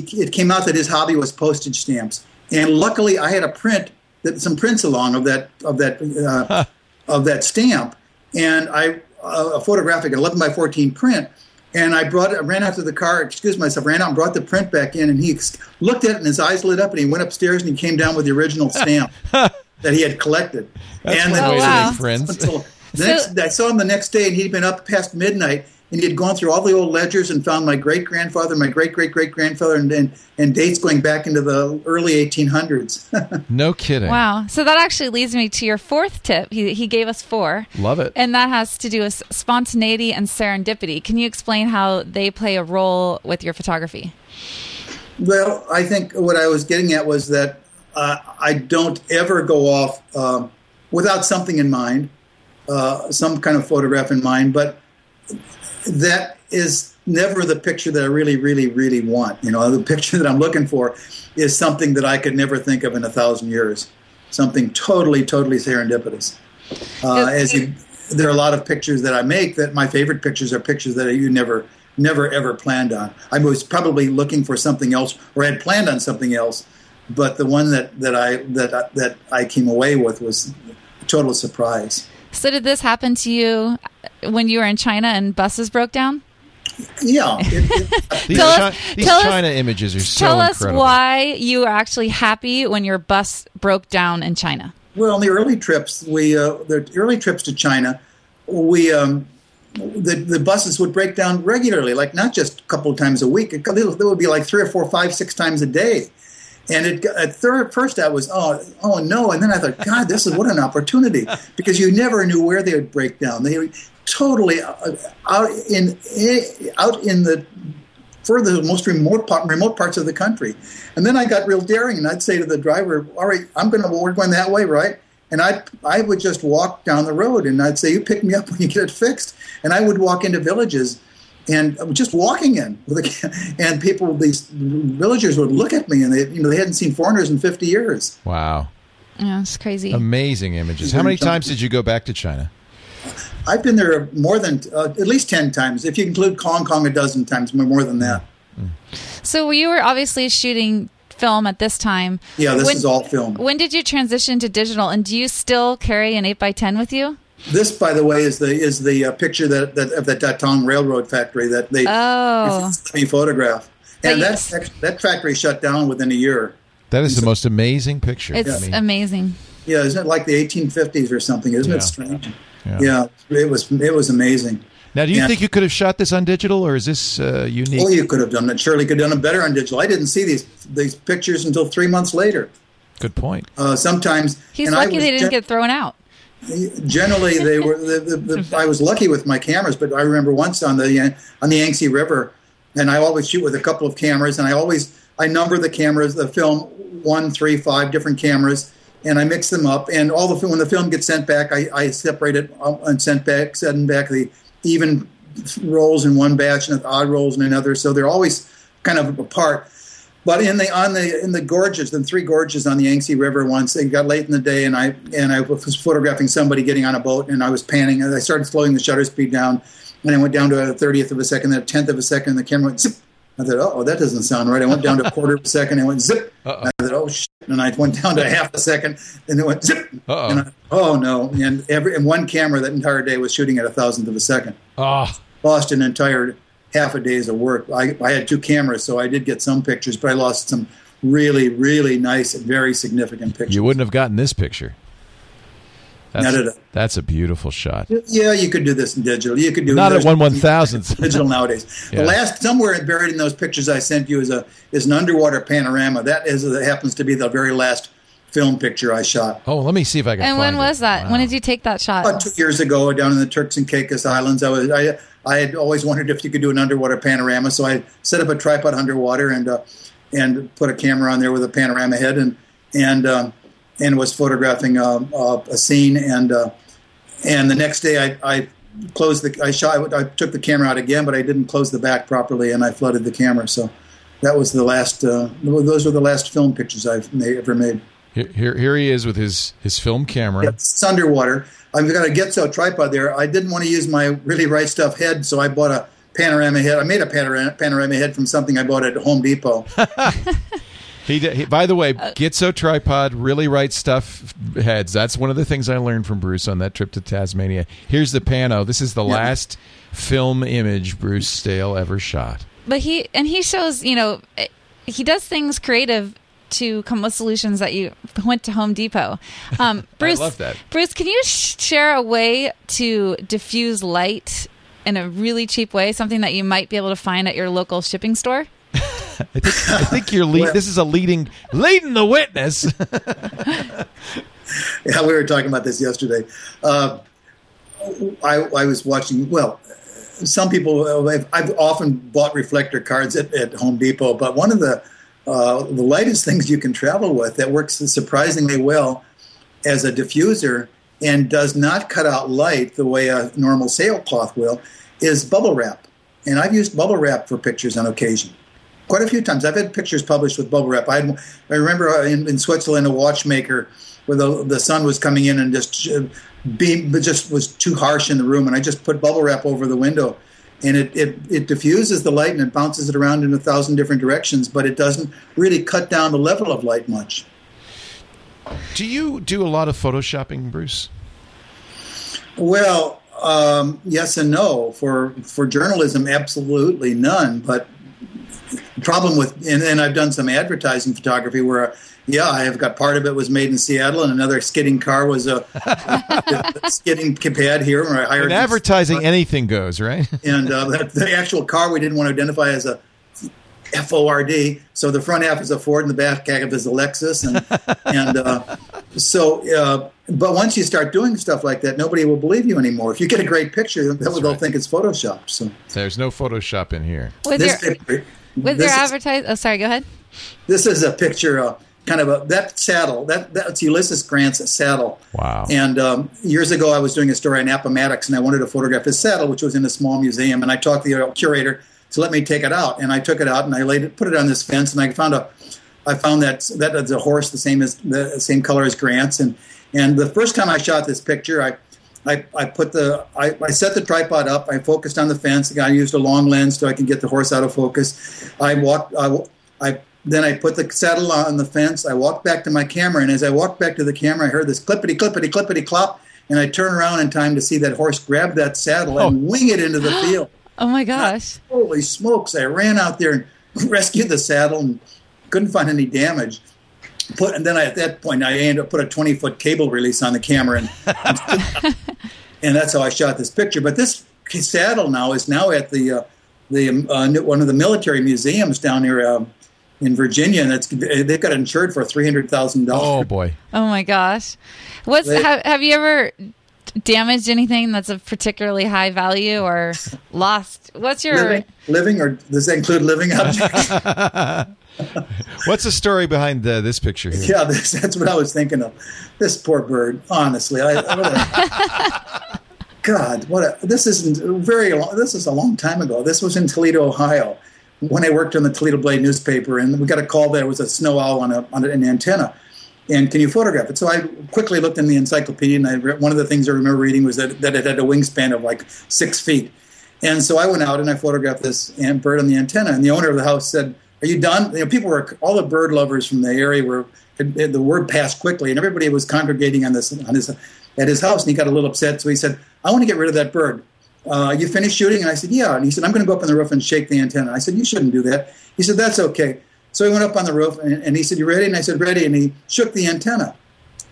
he, it came out that his hobby was postage stamps. And luckily, I had a print that some prints along of that of that uh, [laughs] of that stamp, and I uh, photographic 11 by 14 print. And I brought it, I ran out to the car, excused myself, ran out and brought the print back in. And he ex- looked at it and his eyes lit up and he went upstairs and he came down with the original stamp [laughs] that he had collected. That's and one way to then- make friends. until the [laughs] next, I saw him the next day and he'd been up past midnight and he had gone through all the old ledgers and found my great grandfather, my great great great grandfather, and, and, and dates going back into the early 1800s. [laughs] no kidding. Wow. So that actually leads me to your fourth tip. He, he gave us four. Love it. And that has to do with spontaneity and serendipity. Can you explain how they play a role with your photography? Well, I think what I was getting at was that uh, I don't ever go off um, without something in mind, uh, some kind of photograph in mind, but that is never the picture that I really, really, really want. You know, the picture [laughs] that I'm looking for is something that I could never think of in a thousand years, something totally, totally serendipitous. Uh, as you, there are a lot of pictures that I make that my favorite pictures are pictures that you never, never, ever planned on. I was probably looking for something else, or had planned on something else, but the one that, that I that I- that I came away with was a total surprise. So did this happen to you when you were in China and buses broke down? Yeah. [laughs] It, it, These, Tell Chi- us- these tell us- China images are so Tell us incredible. why you were actually happy when your bus broke down in China. Well, on the early trips, we uh, the early trips to China, we um, the the buses would break down regularly, like not just a couple of times a week. It, it would be like three or four, five, six times a day. And it, at third, first, I was oh oh no, and then I thought, God, this is what an opportunity because you never knew where they would break down. They were totally uh, out in out in the further most remote part, remote parts of the country. And then I got real daring, and I'd say to the driver, "All right, I'm going to we're going that way, right?" And I I would just walk down the road, and I'd say, "You pick me up when you get it fixed." And I would walk into villages, and just walking in, with a, [laughs] and people, these villagers would look at me, and they you know they hadn't seen foreigners in 50 years. Wow. Yeah, it's crazy. Amazing images. How many times did you go back to China? I've been there more than uh, at least 10 times, if you include Hong Kong, a dozen times, more than that. so you were obviously shooting film at this time. Yeah, this When- is all film. When did you transition to digital, and do you still carry an eight x ten with you? This, by the way, is the is the uh, picture that, that of the Datong Railroad factory that they Oh. me photograph, and That that that factory shut down within a year. That is the most amazing picture. It's I mean, amazing. Yeah, isn't it like the 1850s or something? Isn't Yeah. it strange? Yeah. Yeah. it was it was amazing. now, do you Yeah. think you could have shot this on digital, or is this uh, unique? Well, you could have done it. Surely could have done it better on digital. I didn't see these these pictures until three months later. Good point. Uh, sometimes He's lucky they didn't gen- get thrown out. generally they were the, the, the, I was lucky with my cameras, but I remember once on the on the Yangtze River, and I always shoot with a couple of cameras, and I always I number the cameras, the film one, three, five different cameras, and I mix them up, and all the when the film gets sent back, I, I separate it uh, and sent back, send back the even rolls in one batch and the odd rolls in another, so they're always kind of apart. But in the on the in the gorges, the three gorges on the Yangtze River, once it got late in the day, and I and I was photographing somebody getting on a boat, and I was panning, and I started slowing the shutter speed down, and I went down to a thirtieth of a second, then a tenth of a second, and the camera went zip. I thought, oh, that doesn't sound right. I went down to a quarter of a second, and went zip. Uh-oh. I thought, oh shit, and I went down to half a second, and it went zip. Uh-oh. And I, oh no! And every and one camera that entire day was shooting at a thousandth of a second Oh, lost an entire half a day's of work. I, I had two cameras, so I did get some pictures, but I lost some really, really nice and very significant pictures. you wouldn't have gotten this picture. That's, Not at all. that's a beautiful shot. Yeah, you could do this in digital. You could do Not at there's- one one thousandth. [laughs] digital nowadays. Yeah. The last somewhere buried in those pictures I sent you is a is an underwater panorama. That is that happens to be the very last film picture I shot. Oh, let me see if I can. And when was it. that? Wow. When did you take that shot? About two years ago, down in the Turks and Caicos Islands, I was I I had always wondered if you could do an underwater panorama. So I set up a tripod underwater and uh, and put a camera on there with a panorama head and and um, and was photographing um, uh, a scene and uh, and the next day I, I closed the I shot I took the camera out again, but I didn't close the back properly and I flooded the camera. So that was the last. Uh, those were the last film pictures I've made, ever made. Here, here, here he is with his his film camera. Yep, it's underwater. I've got a Gitzo tripod there. I didn't want to use my really right stuff head, so I bought a panorama head. I made a panorama, panorama head from something I bought at Home Depot. [laughs] He, did- he by the way, Gitzo tripod, really right stuff heads. That's one of the things I learned from Bruce on that trip to Tasmania. Here's the pano. This is the Yeah. last film image Bruce Dale ever shot. but he and he shows you know he does things creative to come with solutions that you went to Home Depot. Um, [laughs] Bruce, love that. Bruce, can you sh- share a way to diffuse light in a really cheap way? Something that you might be able to find at your local shipping store. I think, I think you're lead, Well- this is a leading leading the witness. [laughs] yeah, we were talking about this yesterday. Uh, I, I was watching. Well, some people. I've, I've often bought reflector cards at, at Home Depot, but one of the uh, the lightest things you can travel with that works surprisingly well as a diffuser and does not cut out light the way a normal sailcloth will is bubble wrap. And I've used bubble wrap for pictures on occasion. Quite a few times. I've had pictures published with bubble wrap. I, had, I remember uh, in, in Switzerland a watchmaker where the, the sun was coming in and just uh, beam, but just was too harsh in the room, and I just put bubble wrap over the window, and it, it, it diffuses the light and it bounces it around in a thousand different directions, but it doesn't really cut down the level of light much. do you do a lot of photoshopping, Bruce? Well, um, yes and no. For for journalism, absolutely none. But problem with and, and I've done some advertising photography where yeah, I have got part of it was made in Seattle, and another skidding car was a, a [laughs] skidding pad here. Where I hired In advertising, anything goes, right? [laughs] and uh, the, the actual car we didn't want to identify as a F O R D. So the front half is a Ford, and the back half is a Lexus, and and uh, so. Uh, but once you start doing stuff like that, nobody will believe you anymore. If you get a great picture, they'll, they'll think it's photoshopped. So There's no Photoshop in here. With this your picture, with this your advertise. Oh, sorry. Go ahead. this is a picture of kind of a that saddle that that's Ulysses Grant's saddle. Wow. And um, years ago, I was doing a story on Appomattox, and I wanted to photograph his saddle, which was in a small museum. And I talked to the curator to let me take it out, and I took it out and I laid it, put it on this fence, and I found a, I found that that is a horse the same as the same color as Grant's, and and the first time I shot this picture, I. I, I put the I, I set the tripod up. I focused on the fence. I used a long lens so I can get the horse out of focus. I walked. I, I then I put the saddle on the fence. I walked back to my camera, and as I walked back to the camera, I heard this clippity clippity clippity clop, and I turned around in time to see that horse grab that saddle and oh. wing it into the field. [gasps] Oh my gosh. Holy smokes! I ran out there and [laughs] rescued the saddle and couldn't find any damage. Put and then I, at that point I ended up put a twenty foot cable release on the camera and [laughs] and that's how I shot this picture. But this saddle now is now at the uh, the uh, one of the military museums down here um, in Virginia, and it's they've got it insured for three hundred thousand dollars. Oh boy. Oh my gosh. What's They- have, have you ever damaged anything that's of particularly high value or lost? What's your Living, living, or does that include living objects? [laughs] [laughs] What's the story behind the, this picture here? yeah, this, that's what I was thinking of. This poor bird. Honestly, I, I what [laughs] God, what a, this isn't very long. This is a long time ago. This was in Toledo, Ohio, when I worked on the Toledo Blade newspaper, and we got a call that there was a snow owl on, a, on an antenna. And can you photograph it? So I quickly looked in the encyclopedia, and I read, one of the things I remember reading was that, that it had a wingspan of like six feet. And so I went out and I photographed this bird on the antenna. And the owner of the house said, "Are you done?" You know, people were all the bird lovers from the area were the word passed quickly, and everybody was congregating on this on his at his house. And he got a little upset, so he said, "I want to get rid of that bird." Uh, you finished shooting? And I said, yeah. And he said, I'm going to go up on the roof and shake the antenna. I said, you shouldn't do that. He said, that's okay. So he went up on the roof and, and he said, you ready? And I said, ready. And he shook the antenna.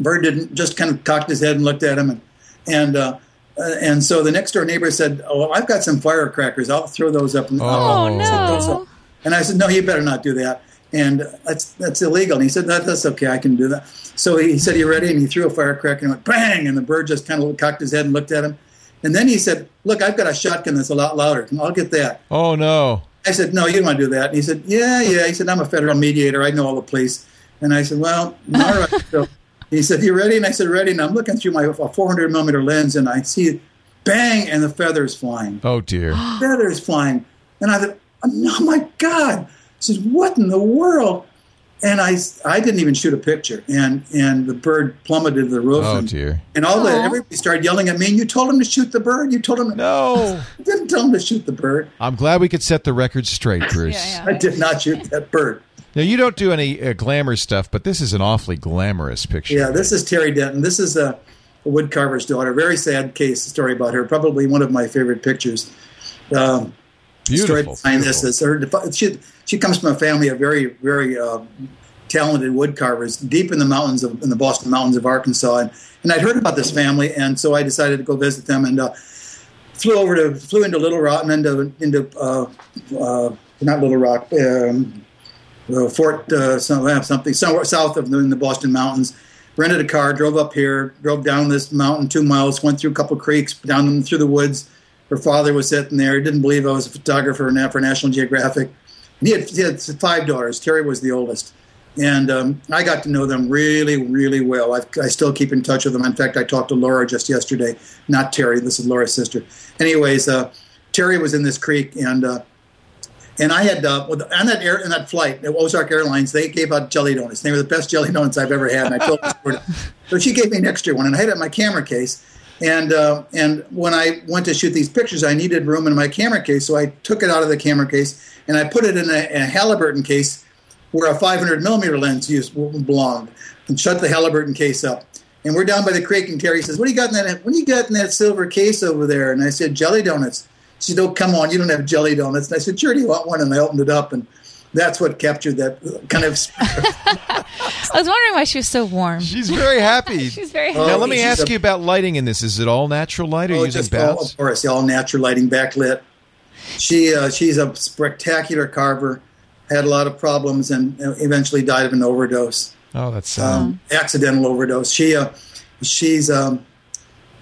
Bird didn't, just kind of cocked his head and looked at him. And, and, uh, uh, and so the next door neighbor said, oh, I've got some firecrackers. I'll throw those up. And, Oh, Oh. no. and I said, no, you better not do that. And that's, that's illegal. And he said, that, that's okay. I can do that. So he said, you ready? And he threw a firecracker and went bang. And the bird just kind of cocked his head and looked at him. And then he said, look, I've got a shotgun that's a lot louder. I'll get that. Oh no. I said, no, you don't want to do that. And he said, yeah, yeah. He said, I'm a federal mediator. I know all the police. And I said, well, all right. [laughs] So he said, you ready? And I said, ready. And I'm looking through my 400 millimeter lens and I see bang and the feathers flying. Oh dear. [gasps] Feathers flying. And I thought, oh my God. I said, what in the world? And I, I didn't even shoot a picture. And, and the bird plummeted to the roof. Oh and, dear. and all the everybody started yelling at me. And you told him to shoot the bird. You told him. No. [laughs] I didn't tell him to shoot the bird. I'm glad we could set the record straight, Bruce. Yeah, I did not shoot that bird. Now you don't do any uh, glamour stuff, but this is an awfully glamorous picture. Yeah, this is Terry Denton. This is a, a woodcarver's daughter. Very sad case story about her. Probably one of my favorite pictures. Um, the story beautiful. behind this is her. She she comes from a family of very very uh, talented woodcarvers deep in the mountains of in the Boston Mountains of Arkansas, and, and I'd heard about this family, and so I decided to go visit them and. Uh, Flew over to flew into Little Rock and into into uh, uh, not Little Rock, um, uh, Fort uh, uh, something somewhere south of the, in the Boston Mountains. Rented a car, drove up here, drove down this mountain two miles, went through a couple creeks, down through the woods. Her father was sitting there. He didn't believe I was a photographer now for National Geographic. He had, he had five daughters. Terry was the oldest, and um, I got to know them really, really well. I've, I still keep in touch with them. In fact, I talked to Laura just yesterday. Not Terry. This is Laura's sister. Anyways, uh, Terry was in this creek, and uh, and I had uh, on that air in that flight at Ozark Airlines, they gave out jelly donuts. They were the best jelly donuts I've ever had. And I told story. [laughs] So she gave me an extra one, and I had it in my camera case. And uh, and when I went to shoot these pictures, I needed room in my camera case, so I took it out of the camera case and I put it in a, a Halliburton case where a 500 millimeter lens used belonged, and shut the Halliburton case up. And we're down by the creek, and Terry says, "What do you got in that? What do you got in that silver case over there?" And I said, "Jelly donuts." She said, "Oh, come on, you don't have jelly donuts." And I said, "Sure, do you want one?" And I opened it up, and that's what captured that kind of. [laughs] I was wondering why she was so warm. She's very happy. [laughs] She's very happy. now, let me she's ask a- you about lighting in this. Is it all natural light or Oh, using just all, baths? of course, all natural lighting, backlit. She uh, she's a spectacular carver. Had a lot of problems and uh, eventually died of an overdose, Oh, that's sad. um, accidental overdose. She uh, she's um,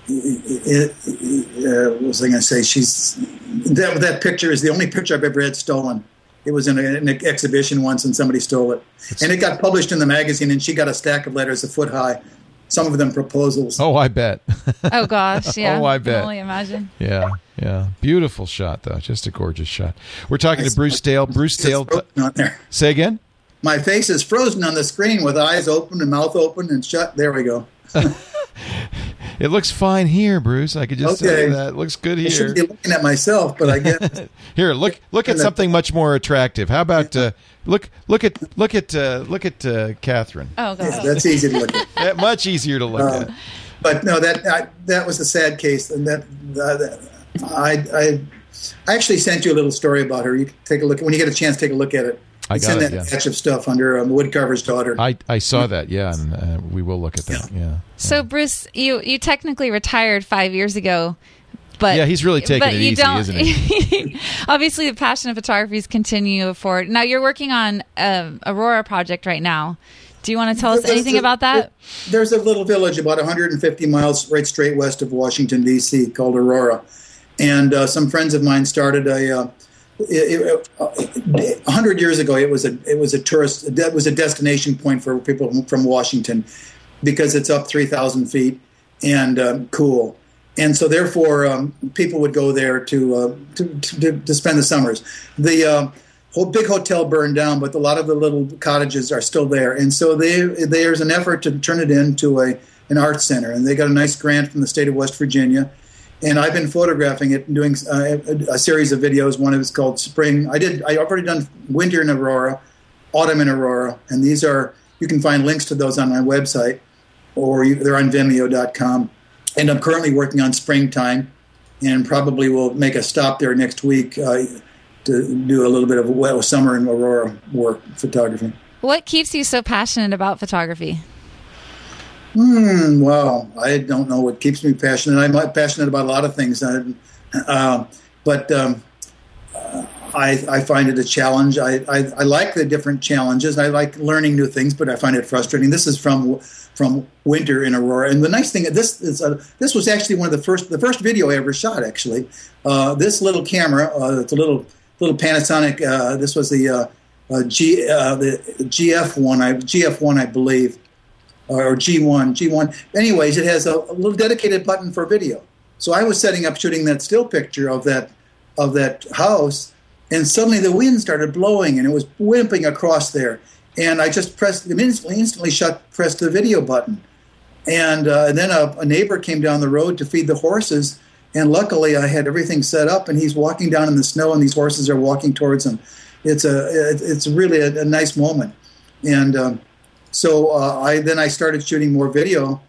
it, uh, what was I going to say? She's that that picture is the only picture I've ever had stolen. It was in a, an exhibition once, and somebody stole it, and it got published in the magazine. And she got a stack of letters a foot high, some of them proposals. oh, I bet. [laughs] oh gosh, [laughs] oh, yeah. Oh, I can bet. only imagine. yeah, yeah. Beautiful shot, though. Just a gorgeous shot. We're talking to Bruce Dale. Bruce Dale. frozen on there. Say again. My face is frozen on the screen with eyes open and mouth open and shut. There we go. [laughs] It looks fine here, Bruce. I could just tell Okay. you that. It looks good here. I here. should be looking at myself, but I guess [laughs] Here, look look at something much more attractive. How about uh, look look at look at uh, look at uh, Catherine? Oh gosh. that's easy to look at. [laughs] Yeah, much easier to look Uh, at. But no, that I, that was a sad case, and that, that I, I I actually sent you a little story about her. You can take a look when you get a chance. Take a look at it. I it's got in it, that yeah. batch of stuff under um, Woodcarver's daughter. I, I saw that, yeah, and uh, we will look at that. Yeah. So Bruce, you you technically retired five years ago, but Yeah, he's really taking it you easy, don't, isn't he? [laughs] obviously, the passion of photography is continue forward. Now you're working on um, Aurora project right now. Do you want to tell us There's anything a- about that? There's a little village about 150 miles right straight west of Washington D.C. called Aurora, and uh, some friends of mine started a. Uh, uh, 100 years ago, it was a it was a tourist that was a destination point for people from Washington because it's up 3,000 feet and um, cool, and so therefore um, people would go there to, uh, to, to to spend the summers. The uh, whole big hotel burned down, but a lot of the little cottages are still there, and so they, there's an effort to turn it into a an art center, and they got a nice grant from the state of West Virginia. And I've been photographing it and doing uh, a, a series of videos. One of is called Spring. I did. I already done Winter in Aurora, Autumn in Aurora, and these are you can find links to those on my website, or you, they're on Vimeo.com. And I'm currently working on Springtime, and probably will make a stop there next week uh, to do a little bit of well, summer in Aurora work photography. What keeps you so passionate about photography? Hmm, wow, I don't know what keeps me passionate. I'm passionate about a lot of things, uh, but um, I, I find it a challenge. I, I, I like the different challenges. I like learning new things, but I find it frustrating. This is from from winter in Aurora, and the nice thing this is this was actually one of the first the first video I ever shot. Actually, uh, this little camera, uh, it's a little little Panasonic. Uh, this was the uh, G the GF one, I GF one, I believe or G1, G1. Anyways, it has a, a, little dedicated button for video. So I was setting up shooting that still picture of that of that house, and suddenly the wind started blowing and it was whipping across there. And I just pressed instantly, instantly shut pressed the video button, and, uh, and then a, a neighbor came down the road to feed the horses. And luckily, I had everything set up, and he's walking down in the snow, and these horses are walking towards him. It's a it's really a, a nice moment, and. Um, so uh, I then I started shooting more video.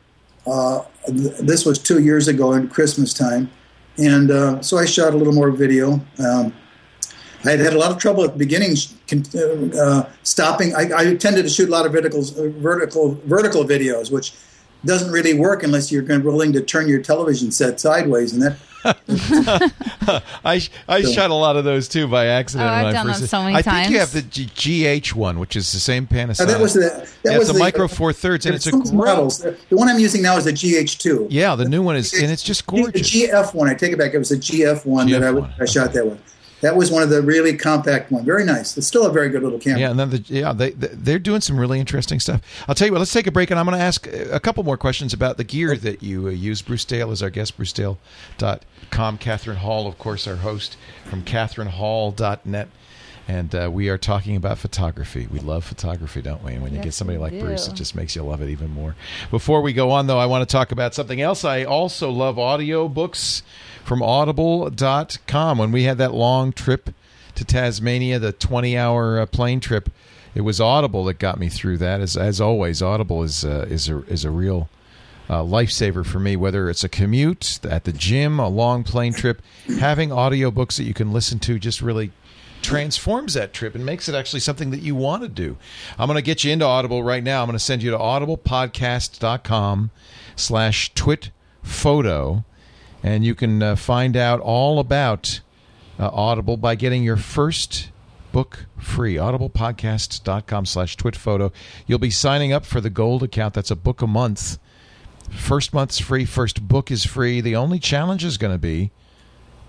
Uh, th- this was two years ago in Christmas time, and uh, so I shot a little more video. Um, I had had a lot of trouble at the beginning uh, stopping. I, I, tended to shoot a lot of verticals, vertical vertical videos, which doesn't really work unless you're willing to turn your television set sideways, and that [laughs] I I So- shot a lot of those too by accident. Oh, I've done first them so many I think you have the G- GH one, which is the same Panasonic. Uh, that was the that yeah, was it's a the, micro four thirds, and it's a great. models. The one I'm using now is a GH2. Yeah, the new one is, and it's just gorgeous. The GF one, I take it back. It was a GF one that I, GF1, I shot that with. That was one of the really compact one. Very nice. It's still a very good little camera. Yeah, and then the, yeah, they they're doing some really interesting stuff. I'll tell you what. Let's take a break, and I'm going to ask a couple more questions about the gear that you uh, use. Bruce Dale is our guest. BruceDale.com. Catherine Hall, of course, our host from CatherineHall.net. And uh, we are talking about photography. We love photography, don't we? And when you get somebody like Bruce, it just makes you love it even more. Before we go on, though, I want to talk about something else. I also love audio books from audible.com. When we had that long trip to Tasmania, the 20 hour uh, plane trip, it was Audible that got me through that. As, as always, Audible is, uh, is, a, is a real a lifesaver for me, whether it's a commute, at the gym, a long plane trip. Having audiobooks that you can listen to just really transforms that trip and makes it actually something that you want to do. I'm going to get you into Audible right now. I'm going to send you to audiblepodcast.com slash twit photo and you can uh, find out all about uh, Audible by getting your first book free. audiblepodcast.com slash twitphoto you'll be signing up for the gold account. That's a book a month. First month's free first book is free. The only challenge is going to be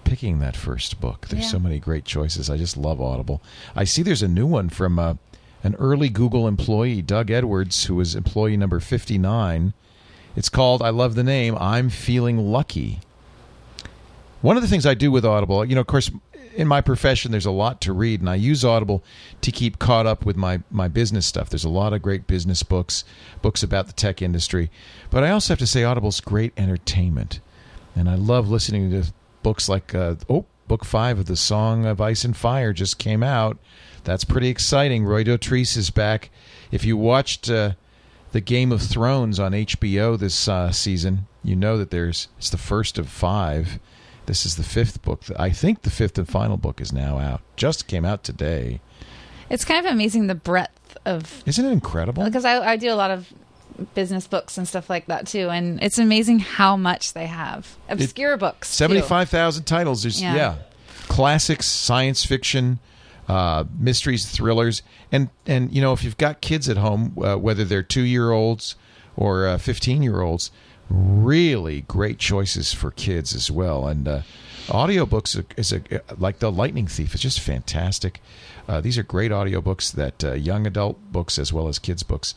picking that first book there's Yeah. so many great choices i just love audible i see there's a new one from uh, an early google employee doug edwards who was employee number 59 it's called i love the name i'm feeling lucky one of the things I do with Audible, you know, of course, in my profession, there's a lot to read, and I use Audible to keep caught up with my, my business stuff. There's a lot of great business books, books about the tech industry. But I also have to say, Audible's great entertainment. And I love listening to books like, uh, oh, book five of The Song of Ice and Fire just came out. That's pretty exciting. Roy Dotrice is back. If you watched uh, the Game of Thrones on HBO this uh, season, you know that there's it's the first of five. This is the fifth book. I think the fifth and final book is now out. Just came out today. It's kind of amazing the breadth of Isn't it incredible? because I, I do a lot of business books and stuff like that too, and it's amazing how much they have obscure books. Seventy-five thousand titles. There's yeah. Yeah. classics, science fiction, uh, mysteries, thrillers, and and you know if you've got kids at home, uh, whether they're two-year-olds or uh, fifteen-year-olds, really great choices for kids as well. And uh, audiobooks are- is a like the Lightning Thief. It's just fantastic. Uh, these are great audiobooks that uh, young adult books as well as kids books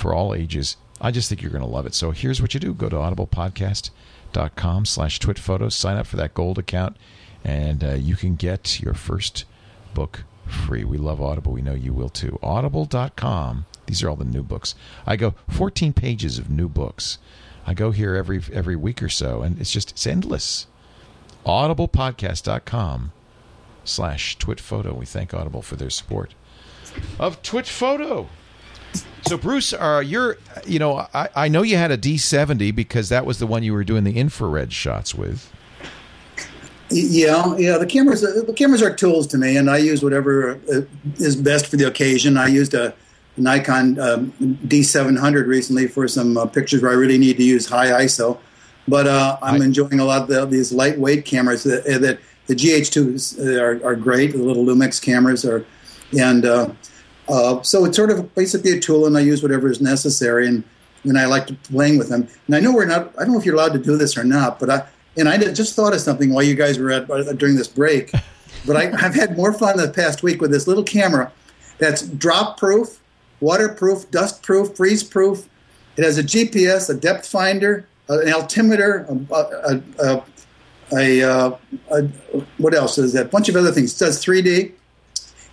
for all ages. I just think you're going to love it. So here's what you do: go to audiblepodcast.com slash twitphotos, sign up for that gold account, and uh, you can get your first book free. We love Audible. We know you will too. Audible.com. These are all the new books. I go 14 pages of new books. I go here every every week or so, and it's just it's endless. Audiblepodcast.com slash twitphoto. We thank Audible for their support of twitphoto. So Bruce, uh, you're you know I, I know you had a D70 because that was the one you were doing the infrared shots with. Yeah, yeah. The cameras, the cameras are tools to me, and I use whatever uh, is best for the occasion. I used a Nikon um, D700 recently for some uh, pictures where I really need to use high ISO. But uh, I'm enjoying a lot of the, these lightweight cameras that, uh, that the GH2s are, are great. The little Lumix cameras are, and uh, uh, so it's sort of basically a tool, and I use whatever is necessary, and and I like to playing with them. And I know we're not. I don't know if you're allowed to do this or not, but I and I just thought of something while you guys were at uh, during this break. [laughs] But I, I've had more fun the past week with this little camera that's drop proof, waterproof, dust proof, freeze proof. It has a GPS, a depth finder, an altimeter, a, a, a, a, uh, a what else is that? A bunch of other things. It does 3D,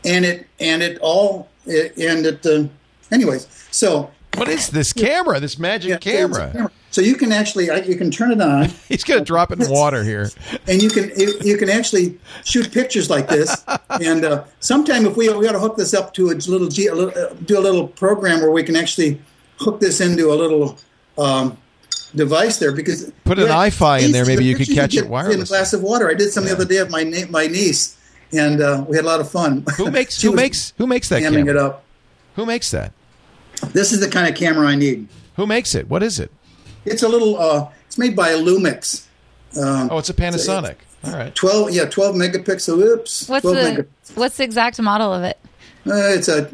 and it and it all and it. Uh, anyways, so What is this camera? This magic yeah, it's camera? So you can actually I- you can turn it on, [laughs] He's gonna drop it in water here. [laughs] and you can you, you can actually shoot pictures like this. And uh, sometime if we we ought to hook this up to a little, G, a little uh, do a little program where we can actually hook this into a little. Um, device there because Put an Yeah, Eye-Fi in there, the maybe you could catch it get in a glass of water. I did some Yeah. the other day of my na- my niece, and uh, we had a lot of fun. Who [laughs] makes who makes who makes that hamming it camera? up. Who makes that? This is the kind of camera I need. Who makes it? What is it? It's a little. Uh, it's made by Lumix. Um, Oh, it's a Panasonic. All right. 12 yeah 12 megapixel oops What's the mega, what's the exact model of it? uh, it's a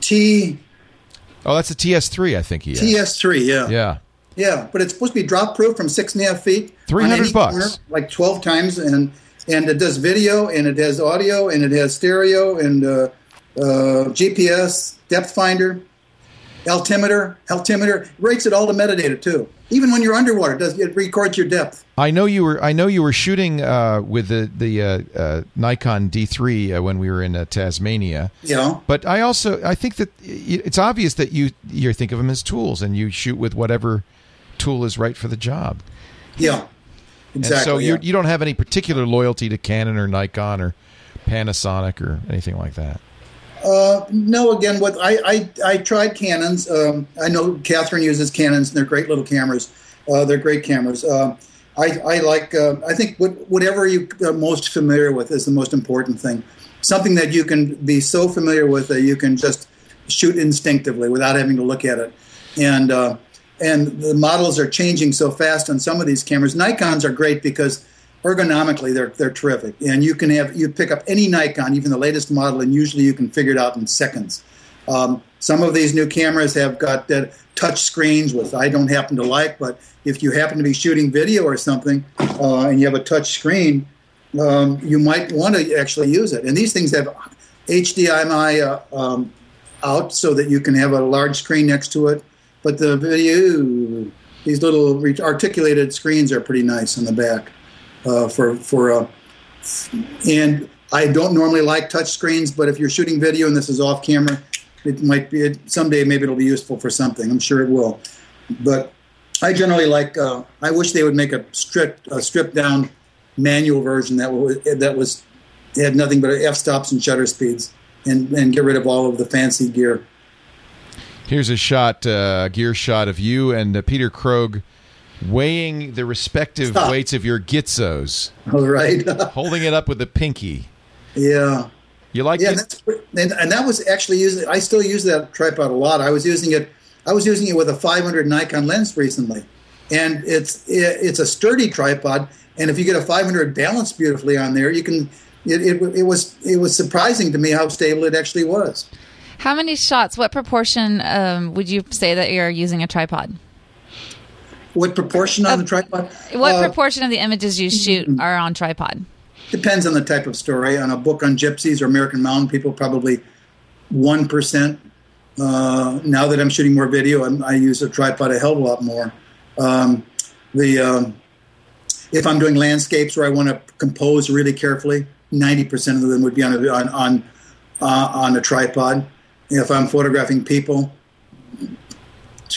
T Oh, that's a TS3, I think he has. TS3 yeah. yeah Yeah. but it's supposed to be drop proof from six and a half feet 300 bucks. corner, like 12 times and and it does video and it has audio and it has stereo and uh, uh, GPS depth finder altimeter altimeter rates it all to metadata too even when you're underwater it does it records your depth I know you were. I know you were shooting uh, with the the uh, uh, Nikon D3 uh, when we were in uh, Tasmania. know But I also I think that it's obvious that you you think of them as tools and you shoot with whatever tool is right for the job. yeah exactly and so yeah. you you don't have any particular loyalty to Canon or Nikon or Panasonic or anything like that. Uh, no, again, what I, I, I tried Canons. Um, I know Catherine uses Canons, and they're great little cameras. Uh, they're great cameras. Uh, I, I like. Uh, I think what, whatever you are most familiar with is the most important thing. Something that you can be so familiar with that you can just shoot instinctively without having to look at it. And uh, and the models are changing so fast on some of these cameras. Nikon's are great because ergonomically they're they're terrific, and you can have you pick up any Nikon, even the latest model, and usually you can figure it out in seconds. Um, some of these new cameras have got touch screens, which I don't happen to like, but if you happen to be shooting video or something uh, and you have a touch screen, um, you might want to actually use it. And these things have HDMI uh, um, out so that you can have a large screen next to it. But the video, these little articulated screens are pretty nice on the back uh, for for. Uh, and I don't normally like touch screens, but if you're shooting video and this is off camera, it might be it, someday. Maybe it'll be useful for something. I'm sure it will. But I generally like. Uh, I wish they would make a stripped, a stripped down manual version that was that was had nothing but f stops and shutter speeds, and and get rid of all of the fancy gear. Here's a shot, uh, gear shot of you and uh, Peter Krogh weighing the respective Stop. weights of your Gitzos, All right. [laughs] holding it up with the pinky. yeah. You like Yeah, it? and, and that was actually using. I still use that tripod a lot. I was using it. I was using it with a 500 Nikon lens recently, and it's it, it's a sturdy tripod. And if you get a 500 balanced beautifully on there, you can. It, it, it was it was surprising to me how stable it actually was. How many shots? What proportion um, would you say that you're using a tripod? What proportion on the tripod? What Uh, proportion of the images you shoot are on tripod? Depends on the type of story. On a book on gypsies or American Mountain people, probably one percent. Uh, now that I'm shooting more video, I'm, I use a tripod a hell of a lot more. Um, the um, if I'm doing landscapes where I want to compose really carefully, ninety percent of them would be on a, on on, uh, on a tripod. If I'm photographing people,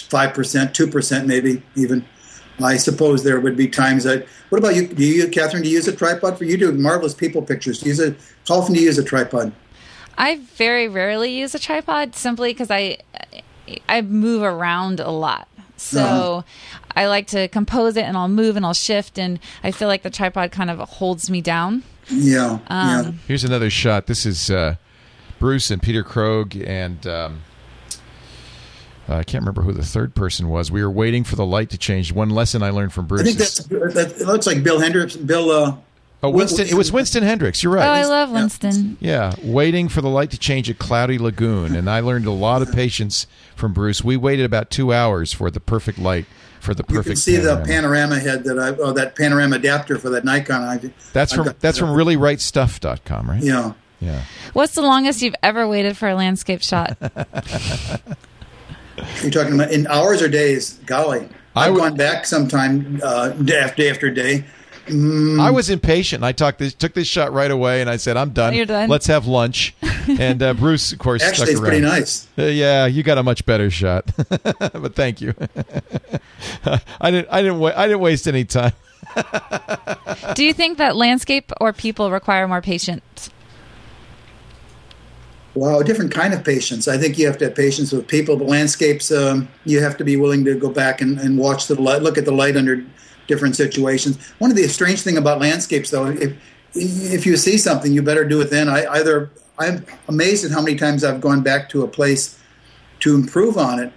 five percent, two percent, maybe even. I suppose there would be times that. What about you? Do you, Catherine? Do you use a tripod for you? Do marvelous people pictures? Do you use a? How often do you use a tripod? I very rarely use a tripod simply because I I move around a lot. So Uh-huh. I like to compose it and I'll move and I'll shift and I feel like the tripod kind of holds me down. Yeah, yeah. Um, Here's another shot. This is uh, Bruce and Peter Krogh, and um, I can't remember who the third person was. We were waiting for the light to change. One lesson I learned from Bruce. I think that's that, it looks like Bill Hendricks. Bill. Uh, oh, Winston. It was Winston Hendricks. You're right. Oh, I love Winston. yeah, waiting for the light to change at Cloudy Lagoon, and I learned a lot of patience from Bruce. We waited about two hours for the perfect light for the You perfect. can see the panorama. panorama head that I, oh, that panorama adapter for that Nikon. I, That's I've from got that's that. from reallyRightStuff.com, right? Yeah. Yeah. What's the longest you've ever waited for a landscape shot? [laughs] You're talking about in hours or days? Golly, I I've would- gone back sometime uh, day after day after day. I was impatient. I talked this, took this shot right away, and I said, "I'm done. You're done? Let's have lunch." [laughs] And uh, Bruce, of course, Actually, stuck it's around. pretty nice. Uh, yeah, you got a much better shot, [laughs] but thank you. I didn't. I didn't. Wa- I didn't waste any time. Do you think that landscape or people require more patience? Wow, a different kind of patience. I think you have to have patience with people, but landscapes, um, you have to be willing to go back and, and watch the light, look at the light under different situations. One of the strange thing about landscapes, though, if if you see something, you better do it then. I either I'm amazed at how many times I've gone back to a place to improve on it,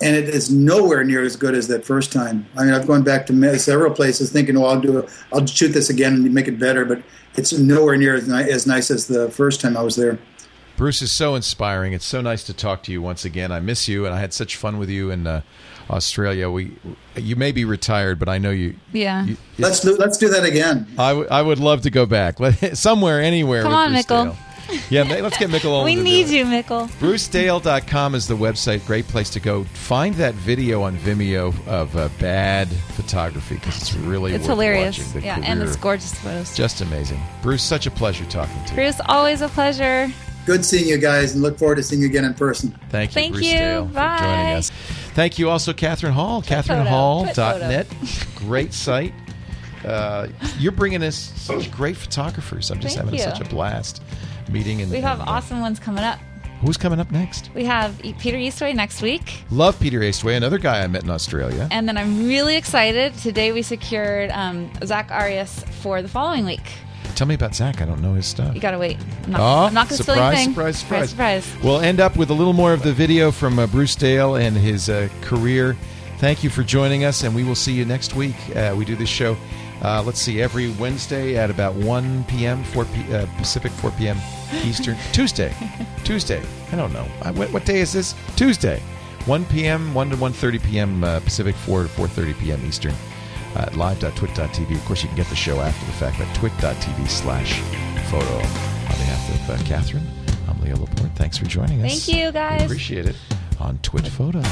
and it is nowhere near as good as that first time. I mean, I've gone back to several places thinking, "Oh, I'll do it. I'll shoot this again and make it better," but it's nowhere near as, ni- as nice as the first time I was there. Bruce is so inspiring. It's so nice to talk to you once again. I miss you, and I had such fun with you in uh, Australia. We, you may be retired, but I know you. Yeah. you Let's do, let's do that again. I, w- I would love to go back, Let- [laughs] somewhere, anywhere. Come with on, Bruce Mikkel. Dale. Yeah, let's get Mikkel on. [laughs] we to need you, Mikkel. BruceDale.com is the website. Great place to go. Find that video on Vimeo of uh, bad photography because it's really It's worth hilarious. watching. The Yeah, and it's gorgeous photos. Just amazing. Bruce, such a pleasure talking to you. Bruce, always a pleasure. Good seeing you guys, and look forward to seeing you again in person. Thank you, Thank Bruce you. Dale, for joining us. Thank you also, Catherine Hall, photo. catherinehall.net. [laughs] Great site. Uh, you're bringing us such great photographers. I'm just Thank having you. such a blast meeting. And, We have and, uh, awesome ones coming up. Who's coming up next? We have Peter Eastway next week. Love Peter Eastway, another guy I met in Australia. And then I'm really excited. Today we secured um, Zack Arias for the following week. Tell me about Zack. I don't know his stuff. You gotta wait. I'm not, Oh, I'm not gonna steal surprise, anything. surprise, surprise, surprise, surprise. We'll end up with a little more of the video from uh, Bruce Dale and his uh, career. Thank you for joining us, and we will see you next week. Uh, we do this show, uh, let's see, every Wednesday at about 1 p.m., 4 p- uh, Pacific, 4 p.m. Eastern. [laughs] Tuesday. Tuesday. I don't know. I, what, what day is this? Tuesday. 1 p.m., 1 to 1.30 p.m. Uh, Pacific, 4 to 4.30 p.m. Eastern. Uh, live.twit.tv. Of course, you can get the show after the fact at twit.tv slash photo. On behalf of uh, Catherine, I'm Leo Laporte. Thanks for joining us. Thank you, guys. We appreciate it on Twit Photo.